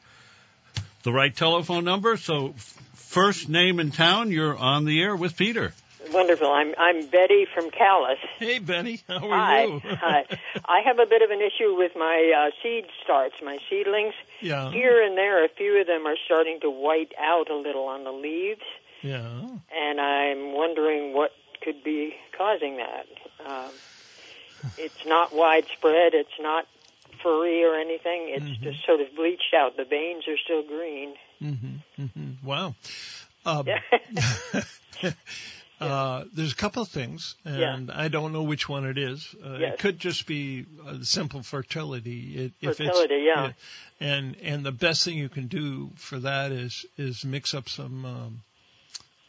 the right telephone number. So first name in town, you're on the air with Peter. Wonderful. I'm I'm Betty from Calais. Hey, Benny, how are Hi. you? *laughs* Hi. I have a bit of an issue with my uh, seed starts, my seedlings. Yeah. Here and there, a few of them are starting to white out a little on the leaves, Yeah. and I'm wondering what could be causing that. Um, it's not widespread. It's not furry or anything. It's Mm-hmm. just sort of bleached out. The veins are still green. Mm-hmm. Mm-hmm. Wow. Um, Yeah. *laughs* *laughs* uh, there's a couple of things, and I don't know which one it is. Uh, Yes. It could just be uh, simple fertility. It, Fertility, yeah. And and the best thing you can do for that is is mix up some um,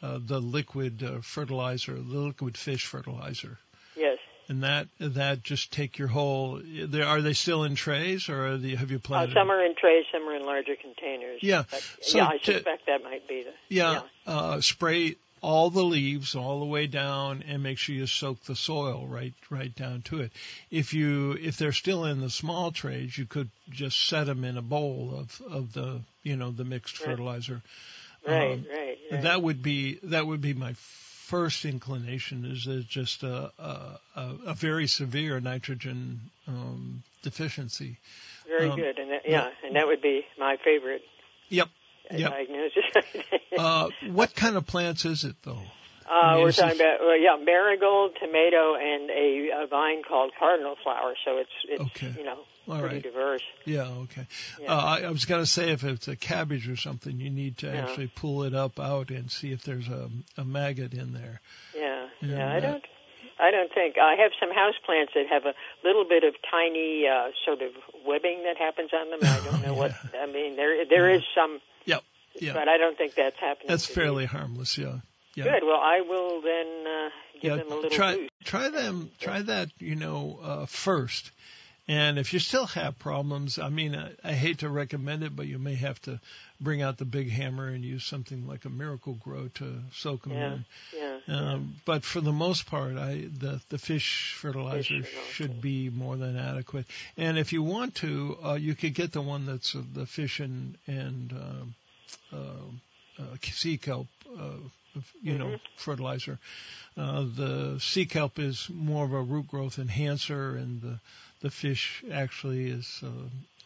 uh, the liquid uh, fertilizer, the liquid fish fertilizer. yes. and that that just take your whole. There are they still in trays, or are they, have you Uh, planted? some are in trays, some are in larger containers. Yeah. But, So yeah, I to- suspect that might be the. Yeah, Uh, spray all the leaves all the way down and make sure you soak the soil right right down to it. If you if they're still in the small trays, you could just set them in a bowl of of the you know the mixed Right. fertilizer. Right, Um, right, right. That would be that would be my first inclination is that just a a, a, very severe nitrogen um, deficiency. Very um, good, and that, yeah, and that would be my favorite Yep. Uh, Yep. diagnosis. *laughs* Uh, what kind of plants is it though? Uh, we're talking about well, yeah, marigold, tomato, and a, a vine called cardinal flower. So it's it's Okay. you know All pretty right. diverse. Yeah, okay. Yeah. Uh, I, I was going to say if it's a cabbage or something, you need to Yeah. actually pull it up out and see if there's a, a maggot in there. Yeah, Yeah, yeah. I that- don't. I don't think I have some house plants that have a little bit of tiny uh, sort of webbing that happens on them. I don't *laughs* know what I mean. There there is some. Yeah. but I don't think that's happening. That's fairly harmless. Yeah. Yeah. Good. Well, I will then uh, give yeah. them a little try boost. try them. Try that. You know, uh, first. And if you still have problems, I mean, I, I hate to recommend it, but you may have to bring out the big hammer and use something like a Miracle-Gro to soak them Yeah, in. yeah. Um, but for the most part, I the the fish fertilizer Fish, should be more than adequate. And if you want to, uh, you could get the one that's uh, the fish and and um, sea kelp, uh, you know, fertilizer. Uh, the sea kelp is more of a root growth enhancer, and the the fish actually is uh,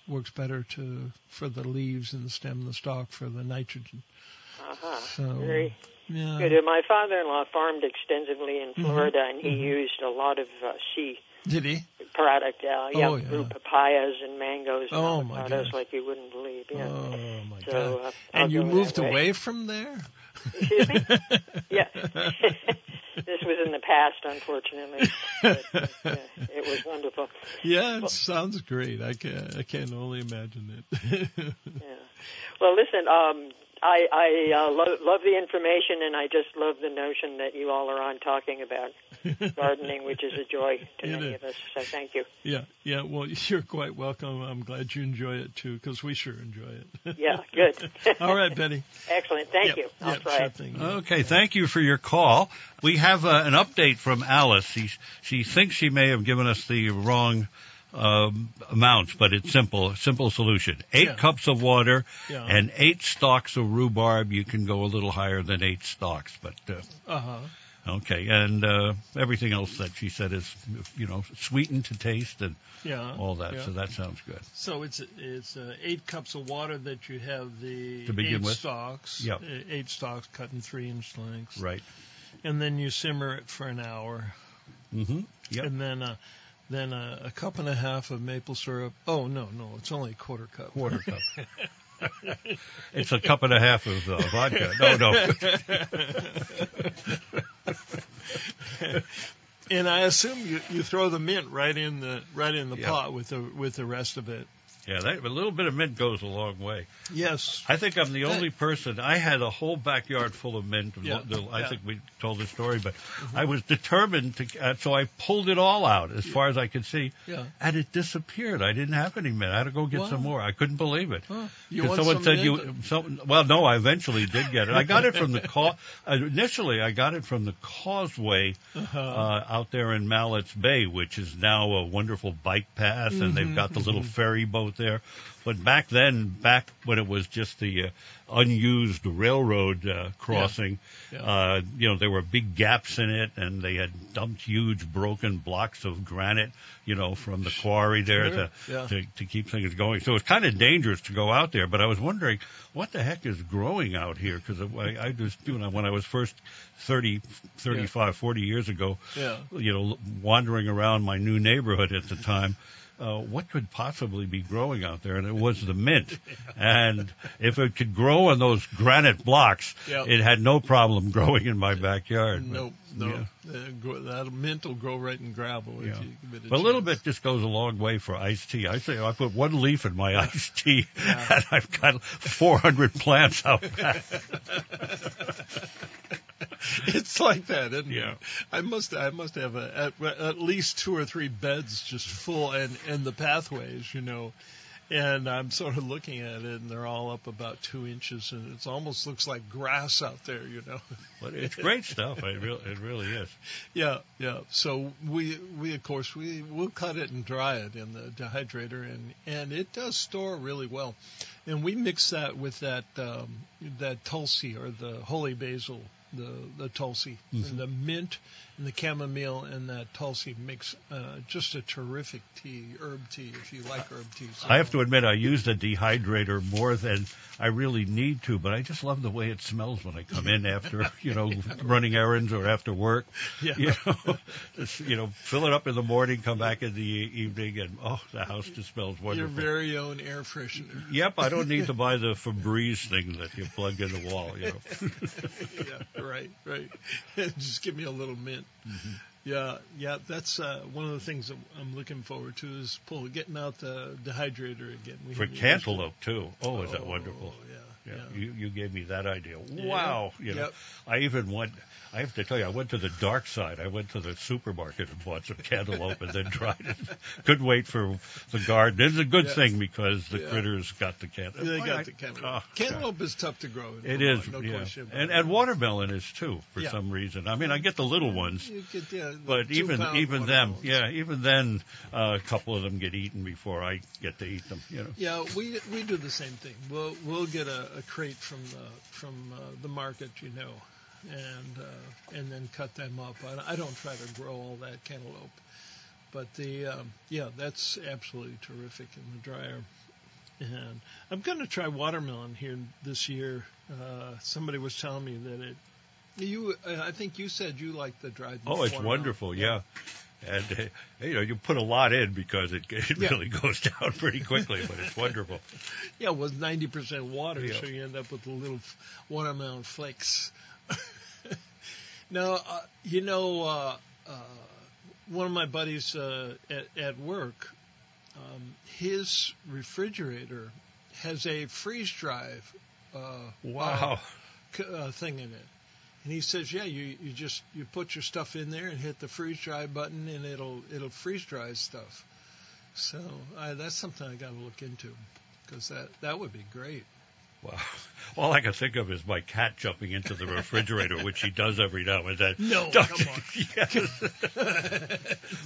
works better to for the leaves and the stem and the stalk for the nitrogen. Uh-huh. So Very yeah. good. Uh, My father-in-law farmed extensively in Mhm. Florida, and he Mhm. used a lot of uh, sea Did he? product. Uh, yeah, Oh, yeah. grew papayas and mangoes and Oh, my gosh. like you wouldn't believe. Yeah. Oh my So, god! uh, and you moved away from there? Excuse me? *laughs* Yeah. *laughs* this was in the past, unfortunately. But, uh, yeah, it was wonderful. yeah, it sounds great. I can I can only imagine it. *laughs* Yeah. Well, listen, um, I, I uh, lo- love the information, and I just love the notion that you all are on talking about *laughs* gardening, which is a joy to It many is. of us. So thank you. yeah, yeah. Well, *laughs* you're quite welcome. I'm glad you enjoy it too, because we sure enjoy it. *laughs* Yeah, good. All right, Betty. Excellent. Thank Yep, you. I'll yep, try sure it. thing. Okay, thank you for your call. We have uh, an update from Alice. She, she thinks she may have given us the wrong um, amounts, but it's simple, simple solution. Eight Yeah. cups of water Yeah. and eight stalks of rhubarb. You can go a little higher than eight stalks, but uh, Uh huh. okay. And uh, everything else that she said is, you know, sweetened to taste and Yeah. all that. yeah. So that sounds good. So it's it's uh, eight cups of water that you have the To begin eight with? stalks. Yep. uh, Eight stalks cut in three inch lengths. Right. And then you simmer it for an hour. Mm-hmm. Yep. And then uh, then a, a cup and a half of maple syrup. Oh no, no, it's only a quarter cup. Quarter cup. *laughs* it's a cup and a half of uh, vodka. No, no. *laughs* and I assume you, you throw the mint right in the right in the pot with the with the rest of it. Yeah, that, a little bit of mint goes a long way. Yes. I think I'm the only person. I had a whole backyard full of mint. Yeah, I yeah. think we told the story, but I was determined to. Uh, so I pulled it all out as far as I could see, Yeah. and it disappeared. I didn't have any mint. I had to go get Wow. some more. I couldn't believe it. Huh. You 'Cause want someone some said mint? you. Some, well, no, I eventually did get it. I got it from the ca- *laughs* initially. I got it from the Causeway Uh-huh. uh, out there in Mallett's Bay, which is now a wonderful bike path, and they've got the little ferry boat there. But back then, back when it was just the uh, unused railroad uh, crossing, Yeah. Uh, you know, there were big gaps in it, and they had dumped huge broken blocks of granite, you know, from the quarry there Sure. to, Yeah. to to keep things going. So it's kind of dangerous to go out there. But I was wondering, what the heck is growing out here? Because I, I just, you know, when I was first 30, 35, 40 years ago, Yeah. you know, wandering around my new neighborhood at the time. Uh, what could possibly be growing out there? And it was the mint. And if it could grow on those granite blocks, Yep. it had no problem *laughs* growing in my backyard. But, no. yeah. Uh, grow- that mint will grow right in gravel Yeah. you give it a But a little bit just goes a long way for iced tea. I say I put one leaf in my iced tea, *laughs* and I've got 400 plants out *laughs* back. *laughs* it's like that, isn't Yeah. it? I must I must have a, at, at least two or three beds just full and and the pathways, you know. And I'm sort of looking at it, and they're all up about two inches, and it almost looks like grass out there, you know. *laughs* But it's great stuff. It really, it really is. Yeah, yeah. So we we of course we we'll cut it and dry it in the dehydrator, and and it does store really well. And we mix that with that um, that tulsi or the holy basil, the the tulsi, and the mint and the chamomile and that tulsi makes uh, just a terrific tea, herb tea if you like herb tea. So- I have to admit, I use the dehydrator more than I really need to, but I just love the way it smells when I come in after, *laughs* you know, running errands or after work. Yeah. You know, *laughs* just, you know, fill it up in the morning, come back in the evening, and oh, the house just smells wonderful. your very own air freshener. Yep, I don't need to *laughs* buy the Febreze thing that you plug in the wall. You know. yeah, right, right. Just give me a little mint. Yeah, yeah. That's uh, one of the things that I'm looking forward to is pull getting out the dehydrator again. We For cantaloupe too. Oh, is that Oh, wonderful? yeah, Yeah, you you gave me that idea. Yeah. Wow, you know, Yep. I even went. I have to tell you, I went to the dark side. I went to the supermarket and bought some cantaloupe and then tried it. *laughs* Couldn't wait for the garden. It's a good Yeah. thing because the Yeah. critters got the cantaloupe. They got I- the cantaloupe. oh, cantaloupe is tough to grow. in It is, no yeah. question. And and watermelon is too for Yeah. some reason. I mean, I get the little ones. You get, yeah, the But even even them, yeah, even then, uh, a couple of them get eaten before I get to eat them. You know. Yeah, we we do the same thing. We'll we'll get a, a crate from the from uh, the market, you know, and uh, and then cut them up. I, I don't try to grow all that cantaloupe, but the um, yeah, that's absolutely terrific in the dryer. And I'm going to try watermelon here this year. Uh, somebody was telling me that it. You, uh, I think you said you like the dried. Oh, it's watermelon. wonderful, yeah. And uh, you know, you put a lot in because it it Yeah. really *laughs* goes down pretty quickly, but it's wonderful. Yeah, it was 90% water, Yeah. so you end up with the little watermelon flakes. *laughs* now, uh, you know, uh, uh, one of my buddies uh, at, at work, um, his refrigerator has a freeze drive uh, Wow. c- uh, thing in it. And he says, yeah, you, you just you put your stuff in there and hit the freeze dry button, and it'll it'll freeze dry stuff. So I, that's something I got to look into because that that would be great. Wow. *laughs* All I can think of is my cat jumping into the refrigerator, which she does every now and then. No, *laughs* Don't- come on. *laughs* Yes.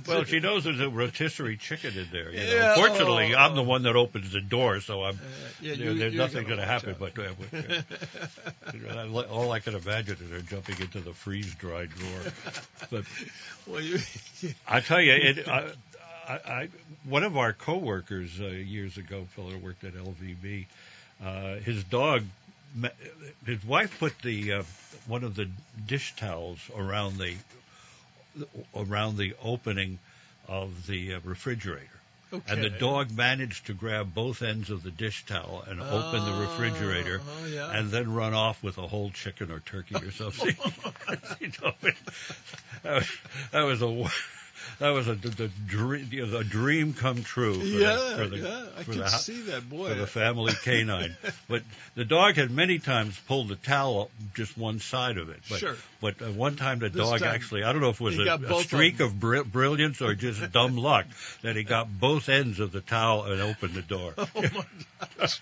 well, she knows there's a rotisserie chicken in there. You know. Yeah, Fortunately, oh, I'm the one that opens the door, so I'm. Uh, yeah, you there's nothing going to happen. out. But uh, all I can imagine is her jumping into the freeze dried drawer. But Well, you, I tell you, it, I, I, I, one of our coworkers uh, years ago, a fellow worked at LVB, uh, his dog, his wife put the uh, one of the dish towels around the around the opening of the uh, refrigerator. And the dog managed to grab both ends of the dish towel and open the refrigerator, Oh, yeah. and then run off with a whole chicken or turkey or something. *laughs* *laughs* You know, that was, that was a that was a, the dream, you know, a dream come true. For yeah, the, for the, yeah, I for can the, see that. Boy, for the family canine. *laughs* but the dog had many times pulled the towel up just one side of it. But, Sure. But uh, one time the This dog time, actually, I don't know if it was a, a streak of bri- brilliance or just dumb *laughs* luck that he got both ends of the towel and opened the door. *laughs* oh my gosh!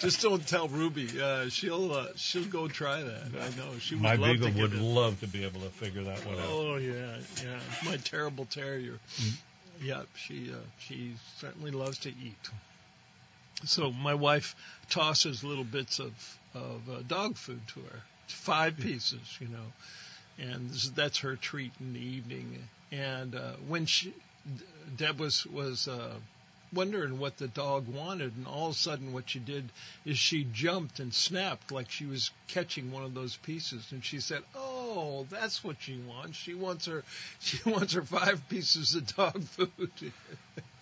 Just don't tell Ruby. Uh, she'll uh, she'll go try that. I know she would My love beagle would it. love to be able to figure that one out. Oh yeah, yeah. *laughs* My terrible terrier. Mm. Yeah, she uh, she certainly loves to eat. So my wife tosses little bits of of uh, dog food to her, five pieces, you know, and that's her treat in the evening. And uh, when she, Deb was was uh, wondering what the dog wanted, and all of a sudden, what she did is she jumped and snapped like she was catching one of those pieces, and she said, "Oh, Oh, that's what she wants. She wants her, *laughs* she wants her five pieces of dog food." *laughs*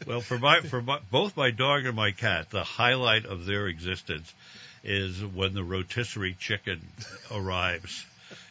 Well, for my for my, both my dog and my cat, the highlight of their existence is when the rotisserie chicken arrives.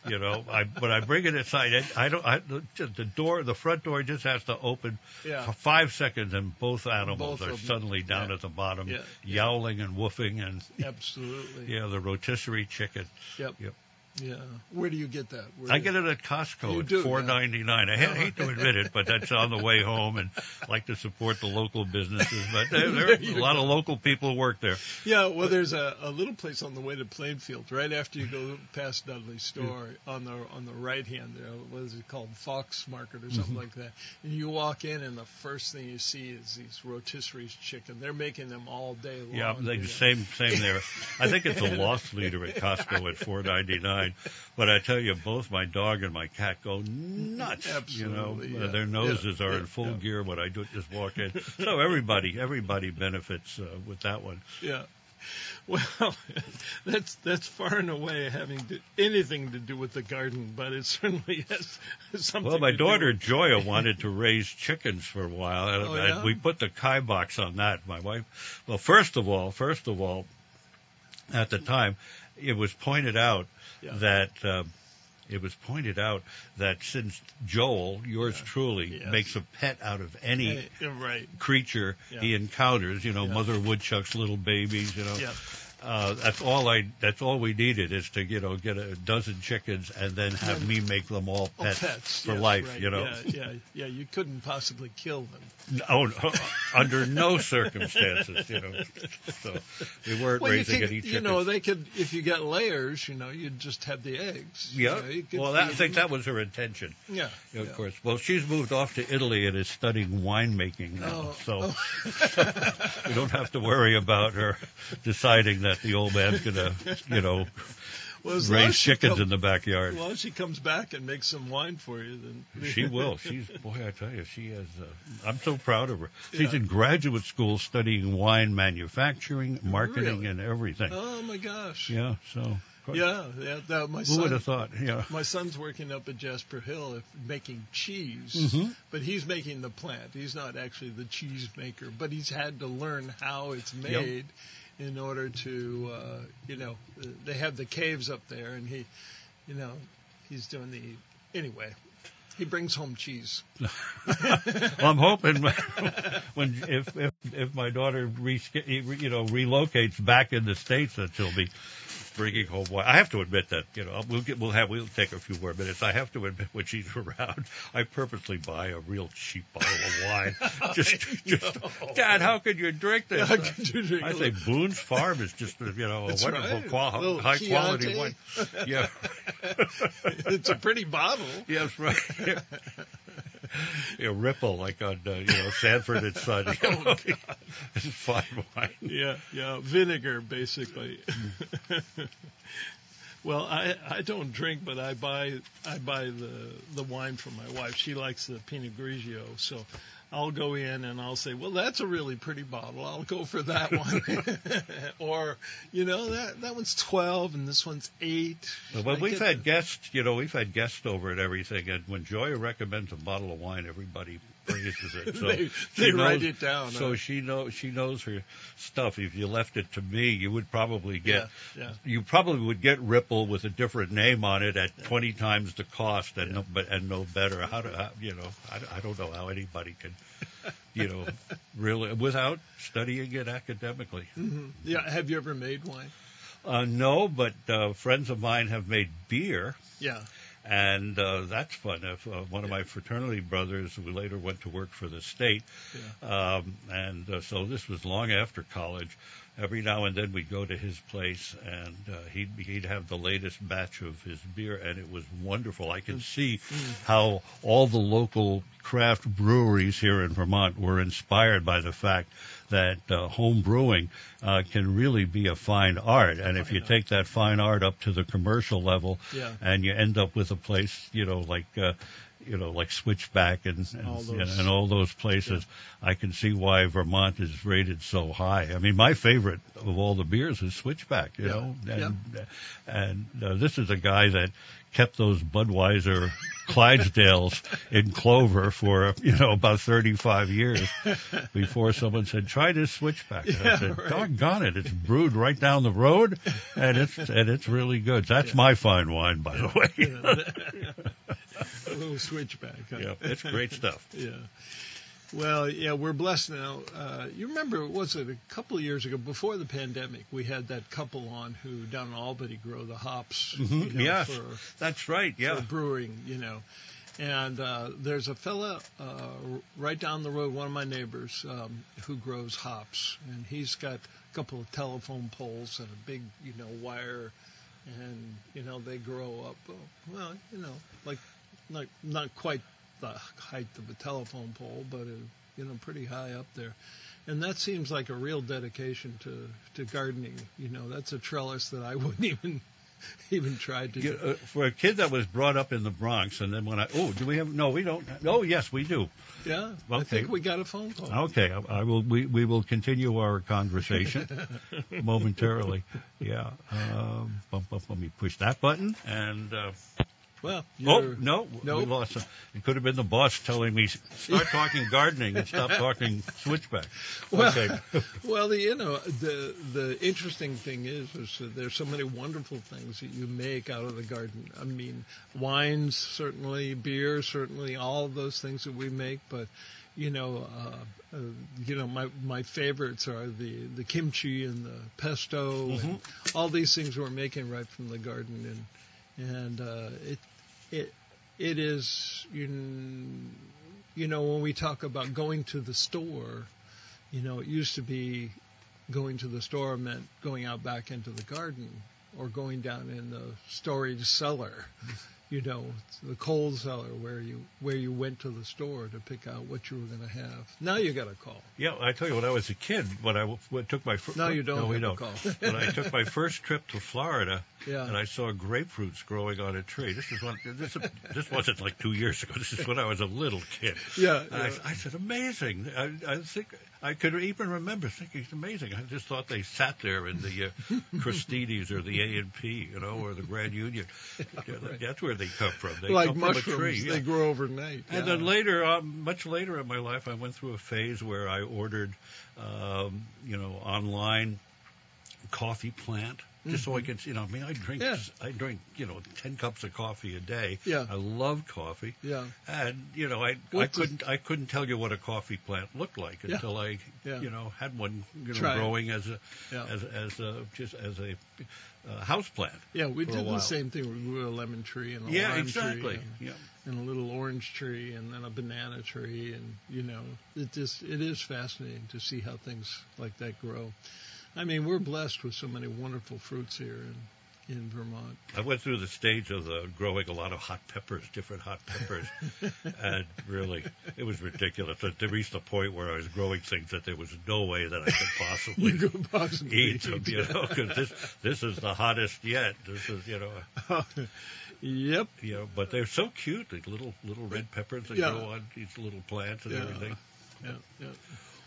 You know, I when I bring it inside, I I don't. I, the door, the front door, just has to open Yeah. for five seconds, and both animals Both are suddenly down Yeah. at the bottom, Yeah. yowling and woofing, and Absolutely. *laughs* yeah, the rotisserie chicken. Yep. Yep. Yeah. Where do you get that? Where I get it at Costco You at do, yeah. four ninety nine. I hate to admit it, but that's on the way home, and like to support the local businesses. But there, *laughs* there are a lot of local people who work there. Yeah, well, there's a, a little place on the way to Plainfield, right after you go past Dudley's store, on the on the right hand there. What is it called? Fox Market or Mm-hmm. something like that. And you walk in, and the first thing you see is these rotisserie chicken. They're making them all day long. Yeah, they, same same there. I think it's a loss *laughs* leader at Costco at four ninety nine. But I tell you, both my dog and my cat go nuts. you know, Absolutely, Uh, yeah. their noses Yeah, are yeah, in full gear when I do, just walk in. So everybody everybody benefits uh, with that one. Yeah. Well, *laughs* that's that's far and away having to, anything to do with the garden, but it certainly *laughs* has something. Well, my daughter Joya *laughs* wanted to raise chickens for a while, and, Oh, yeah? we put the Kai box on that. My wife. Well, first of all, first of all, at the time, it was pointed out Yeah. that. Um, it was pointed out that since Joel, yours truly, Yes. makes a pet out of any right. creature Yeah. he encounters, you know, Yeah. mother woodchucks, little babies, you know. Uh, that's all I. That's all we needed is to, you know, get a dozen chickens and then have me make them all Oh, pets, pets for life, right. you know. Yeah, yeah, yeah. You couldn't possibly kill them. Oh, no, under no circumstances, you know. So we weren't Well, you, raising could, any you chickens. know, they could if you got layers. You know, you'd just have the eggs. yeah. you could well, that, I think them. that was her intention. Yeah. Of yeah. course. Well, she's moved off to Italy and is studying winemaking now, Oh, so *laughs* we don't have to worry about her deciding that the old man's going to, you know, *laughs* Well, raise chickens come- in the backyard. As she comes back and makes some wine for you, then She will. She's boy, I tell you, she has. Uh, I'm so proud of her. She's Yeah. in graduate school studying wine manufacturing, marketing, Really? and everything. Oh my gosh. Yeah. So. Yeah, yeah. That, my Who son, would have thought? Yeah. My son's working up at Jasper Hill if, making cheese, Mhm. but he's making the plant. He's not actually the cheese maker, but he's had to learn how it's made in order to, uh, you know, they have the caves up there, and he, you know, he's doing the anyway. He brings home cheese. *laughs* well, I'm hoping *laughs* when if if if my daughter re, you know relocates back in the states that she'll be bringing home wine. I have to admit that you know we'll get we'll have we'll take a few more minutes. I have to admit when she's *laughs* around, I purposely buy a real cheap bottle of wine. *laughs* just just Dad, how could you drink this? How could you drink I say Boone's Farm is just you know a wonderful right. qual- Little high quality wine. Yeah. *laughs* it's a pretty bottle. Yes, right. *laughs* you know, Ripple, like on, uh, you know, Sanford and Son. You *laughs* Oh, it's *laughs* fine wine. yeah, yeah, vinegar basically. well, I I don't drink, but I buy I buy the the wine for my wife. She likes the Pinot Grigio, so I'll go in and I'll say, well, that's a really pretty bottle. I'll go for that *laughs* one. *laughs* or you know that that one's twelve and this one's eight. Well, we've had guests, you know, we've had guests over and everything, and when Joya recommends a bottle of wine, everybody praises it. *laughs* So They- she they knows, write it down, So huh? she knows she knows her stuff. If you left it to me, you would probably get Yeah, yeah. you probably would get Ripple with a different name on it at twenty times the cost and no but and no better. How do how, you know? I, I don't know how anybody can, you know, *laughs* really without studying it academically. hmm Yeah, have you ever made wine? Uh, no, but uh, friends of mine have made beer Yeah. And uh, that's fun. If, uh, one of my fraternity brothers, who later went to work for the state, um, and uh, so this was long after college. Every now and then we'd go to his place, and uh, he'd he'd have the latest batch of his beer, and it was wonderful. I can see how all the local craft breweries here in Vermont were inspired by the fact that uh, home brewing uh, can really be a fine art, and if you take that fine art up to the commercial level, Yeah. and you end up with a place, you know, like, uh, you know, like Switchback and and All those- and all those places. I can see why Vermont is rated so high. I mean, my favorite of all the beers is Switchback. You Yeah. know, and and uh, this is a guy that kept those Budweiser Clydesdales in Clover for you know about 35 years before someone said try this Switchback. And I said, right. doggone it, it's brewed right down the road, and it's and it's really good. That's my fine wine, by the way. *laughs* a little switchback. Huh? yeah, it's great stuff. *laughs* Yeah. Well, yeah, we're blessed now. Uh, you remember, was it a couple of years ago, before the pandemic, we had that couple on who down in Albany grow the hops. Mhm, You know, yes. for, That's right. Yeah. for brewing, you know. And uh, there's a fella uh, right down the road, one of my neighbors, um, who grows hops, and he's got a couple of telephone poles and a big, you know, wire, and you know they grow up. uh, Well, you know, like not not quite the height of a telephone pole, but uh, you know, pretty high up there. And that seems like a real dedication to to gardening. You know, that's a trellis that I *laughs* wouldn't even even try to. Do. uh, for a kid that was brought up in the Bronx, and then when I oh, do we have? No, we don't. Oh, yes, we do. Yeah, I think we got a phone call. Okay, I, I will. We, we will continue our conversation *laughs* momentarily. Yeah. Um, bump, bump, let me push that button. And uh, Well, oh no, Nope. we lost. It It could have been the boss telling me start *laughs* talking gardening and stop talking switchback. Well, Okay. *laughs* well, the, you know, the the interesting thing is, is that there's so many wonderful things that you make out of the garden. I mean, wines certainly, beer certainly, all of those things that we make. But you know, uh, uh, you know, my my favorites are the the kimchi and the pesto and all these things we're making right from the garden, and and uh, it it it is you you know when we talk about going to the store you know, it used to be going to the store meant going out back into the garden or going down in the storage cellar, you know, the coal cellar where you where you went to the store to pick out what you were going to have. Now you got a call. Yeah, I tell you, when I was a kid, when I w- when took my first No, you don't No, we a don't. call. *laughs* when I took my first trip to Florida, Yeah. and I saw grapefruits growing on a tree. This is one. This this wasn't like two years ago. This is when I was a little kid. Yeah, And I. I said, amazing. I, I think I could even remember thinking it's amazing. I just thought they sat there in the uh, *laughs* Christini's or the A and P, you know, or the Grand Union. *laughs* That's where they come from. They like come mushrooms, from a tree. they yeah. grow overnight. And yeah. then later, um, much later in my life, I went through a phase where I ordered, um, you know, online coffee plant. Just so I could, you know, I mean, I drink, Yeah. I drink, you know, ten cups of coffee a day. Yeah. I love coffee, yeah, and you know, I, I couldn't, I couldn't tell you what a coffee plant looked like Yeah. until I, Yeah. you know, had one, you know, Try it. growing as a, as, as a, just as a uh, house plant. yeah. We did the same thing. We grew a lemon tree and a Yeah, lime exactly. tree. And, Yeah. and a little orange tree and then a banana tree and you know it just it is fascinating to see how things like that grow i mean we're blessed with so many wonderful fruits here in in vermont I went through the stage of the growing a lot of hot peppers, different hot peppers, *laughs* and really, it was ridiculous. It reached the point where I was growing things that there was no way that I could *laughs* possibly could possibly eat them, you know, because this this is the hottest yet. This is, you know, *laughs* yep you know, but they're so cute. The little little red peppers that Yeah. grow on these little plants and Yeah. everything. yeah, yeah.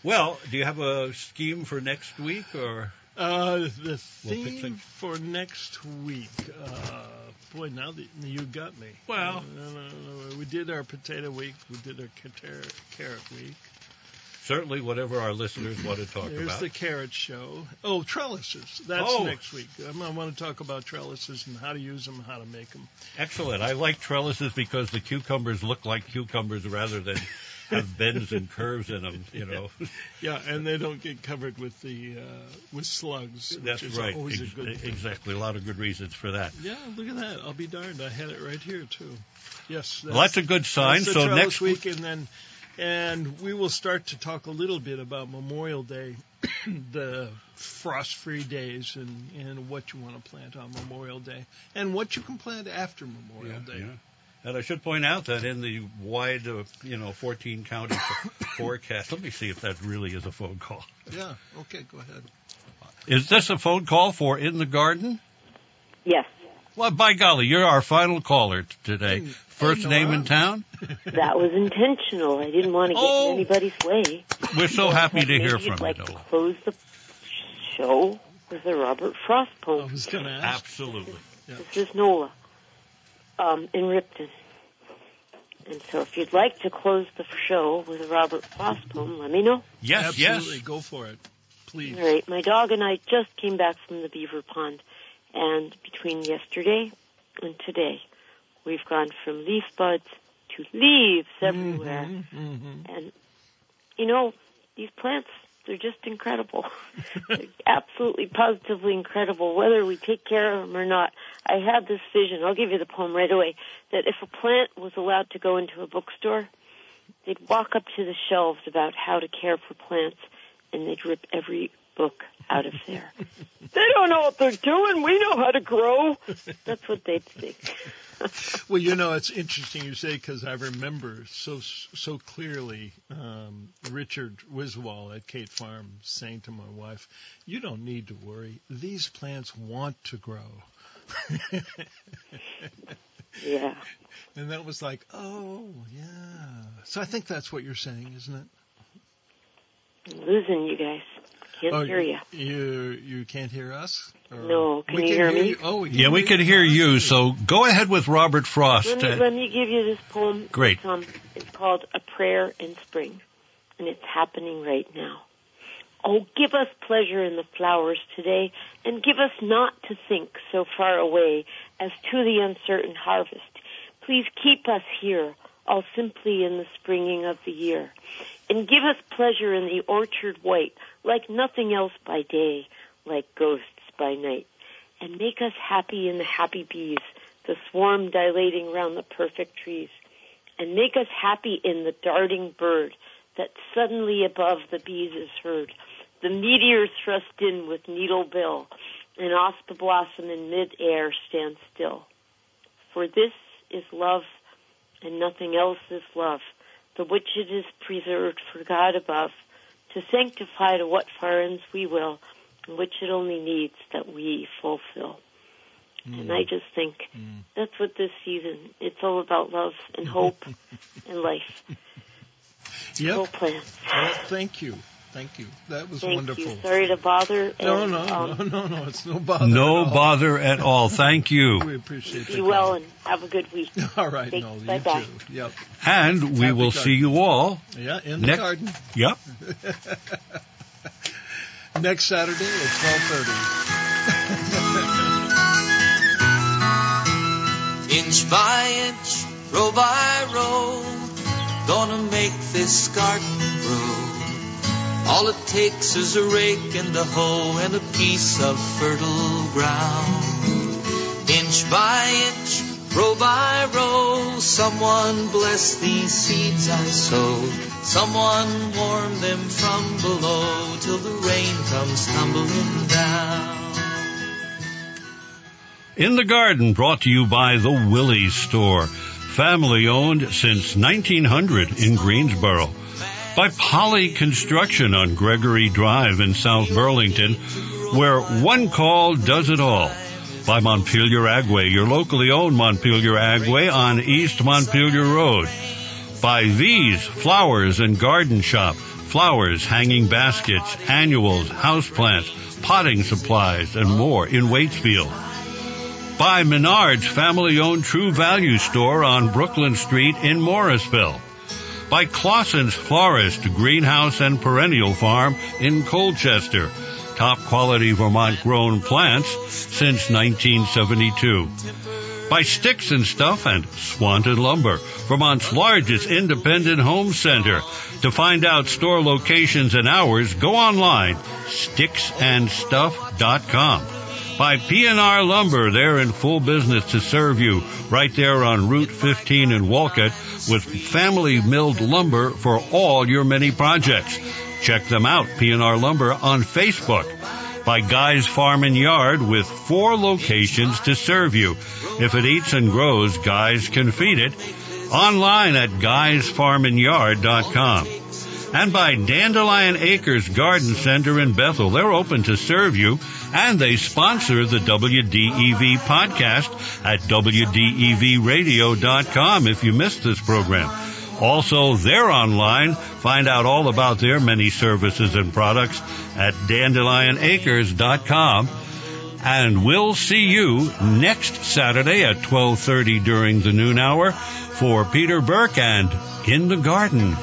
Well, do you have a scheme for next week or? Uh, the We'll theme for next week. Uh, boy, now that you got me. Well- no, no, no, we did our potato week. We did our carrot, carrot week. Certainly, whatever our listeners want to talk There's about. There's the carrot show. Oh, trellises. That's Oh. next week. I'm- I want to talk about trellises and how to use them, how to make them. Excellent. I like trellises because the cucumbers look like cucumbers rather than have bends and curves in them. You know, *laughs* Yeah, and they don't get covered with the uh, with slugs. that's which is right. Always Ex- a good thing. exactly. A lot of good reasons for that. Yeah, look at that. I'll be darned. I had it right here too. Yes, Well, that's a good sign. That's So next week, and then and we will start to talk a little bit about Memorial Day, *coughs* the frost-free days, and and what you want to plant on Memorial Day, and what you can plant after Memorial Day. Yeah. And I should point out that in the wide, uh, you know, 14 county *coughs* forecast, let me see if that really is a phone call. Yeah. Okay. Go ahead. Is this a phone call for In the Garden? Yes, Well, by golly, you're our final caller t- today. Hey, First name in town? *laughs* that was intentional. I didn't want to get Oh. in anybody's way. We're so happy to Maybe hear you'd from like you, to close the show with a Robert Frost poem. I was going to ask. Absolutely. This is Nola um, in Ripton. And so if you'd like to close the show with a Robert Frost poem, let me know. Yes, Absolutely. yes. Go for it, please. All right. My dog and I just came back from the beaver pond, and between yesterday and today, we've gone from leaf buds to leaves everywhere. hmm And you know, these plants, they're just incredible. *laughs* absolutely, positively incredible, whether we take care of them or not. I had this vision, I'll give you the poem right away, that if a plant was allowed to go into a bookstore, they'd walk up to the shelves about how to care for plants, and they'd rip every book out of there. *laughs* they don't know what they're doing. We know how to grow. That's what they'd think. *laughs* well, you know, it's interesting you say because I remember so so clearly um, Richard Wiswall at Cate Farm saying to my wife, "You don't need to worry. These plants want to grow." *laughs* yeah. And that was like, oh yeah. So I think that's what you're saying, isn't it? I'm losing you guys. Can't oh, hear you. You you can't hear us? Or no, can we you can hear, hear me? You. Oh, we yeah, we can hear you. So go ahead with Robert Frost. Let me, Uh, let me give you this poem. Great. It's, um, it's called A Prayer in Spring, and it's happening right now. Oh, give us pleasure in the flowers today, and give us not to think so far away as to the uncertain harvest. Please keep us here, all simply in the springing of the year, and give us pleasure in the orchard white, like nothing else by day, like ghosts by night, and make us happy in the happy bees, the swarm dilating round the perfect trees, and make us happy in the darting bird that suddenly above the bees is heard, the meteor thrust in with needle bill, and off the blossom in mid-air stands still. For this is love, and nothing else is love, the which it is preserved for God above, to sanctify to what far ends we will, and which it only needs that we fulfill. Mm. And I just think Mm. that's what this season, it's all about love and hope *laughs* and life. Yep. Plans. Well, thank you. Thank you. That was Thank wonderful. you. Sorry to bother. No, and, no, um, no, no, no. It's no bother. no at all. bother at all. Thank you. *laughs* We appreciate it. Be well call. and have a good week. *laughs* All right, Thank- no, you bye-bye. too. Yep. And we will garden. see you all. Yeah, in the Next- garden. Yep. *laughs* Next Saturday at twelve thirty. Inch by inch, row by row, gonna make this garden grow. All it takes is a rake and a hoe and a piece of fertile ground. Inch by inch, row by row, someone bless these seeds I sowed. Someone warm them from below till the rain comes tumbling down. In the Garden, brought to you by the Willey's Store, family owned since 1900 in Greensboro. By Polly Construction on Gregory Drive in South Burlington, where one call does it all. By Montpelier Agway, your locally owned Montpelier Agway on East Montpelier Road. By These Flowers and Garden Shop, flowers, hanging baskets, annuals, houseplants, potting supplies, and more in Waitsfield by Menard's family owned True Value store on Brooklyn Street in Morrisville. By Claussen's Florist, Greenhouse and Perennial Farm in Colchester. Top quality Vermont grown plants since 1972. By Sticks and Stuff and Swanton Lumber, Vermont's largest independent home center. To find out store locations and hours, go online, sticksandstuff.com by PNR Lumber. They're in full business to serve you right there on Route 15 in Wolcott with family milled lumber for all your many projects. Check them out, PNR Lumber on Facebook. By Guy's Farm and Yard with four locations to serve you. If it eats and grows, Guys can feed it. Online at guysfarmandyard.com and by Dandelion Acres Garden Center in Bethel. They're open to serve you, and they sponsor the WDEV podcast at WDEVradio.com if you missed this program. Also, they're online. Find out all about their many services and products at dandelionacres.com. And we'll see you next Saturday at 12:30 during the noon hour for Peter Burke and In the Garden.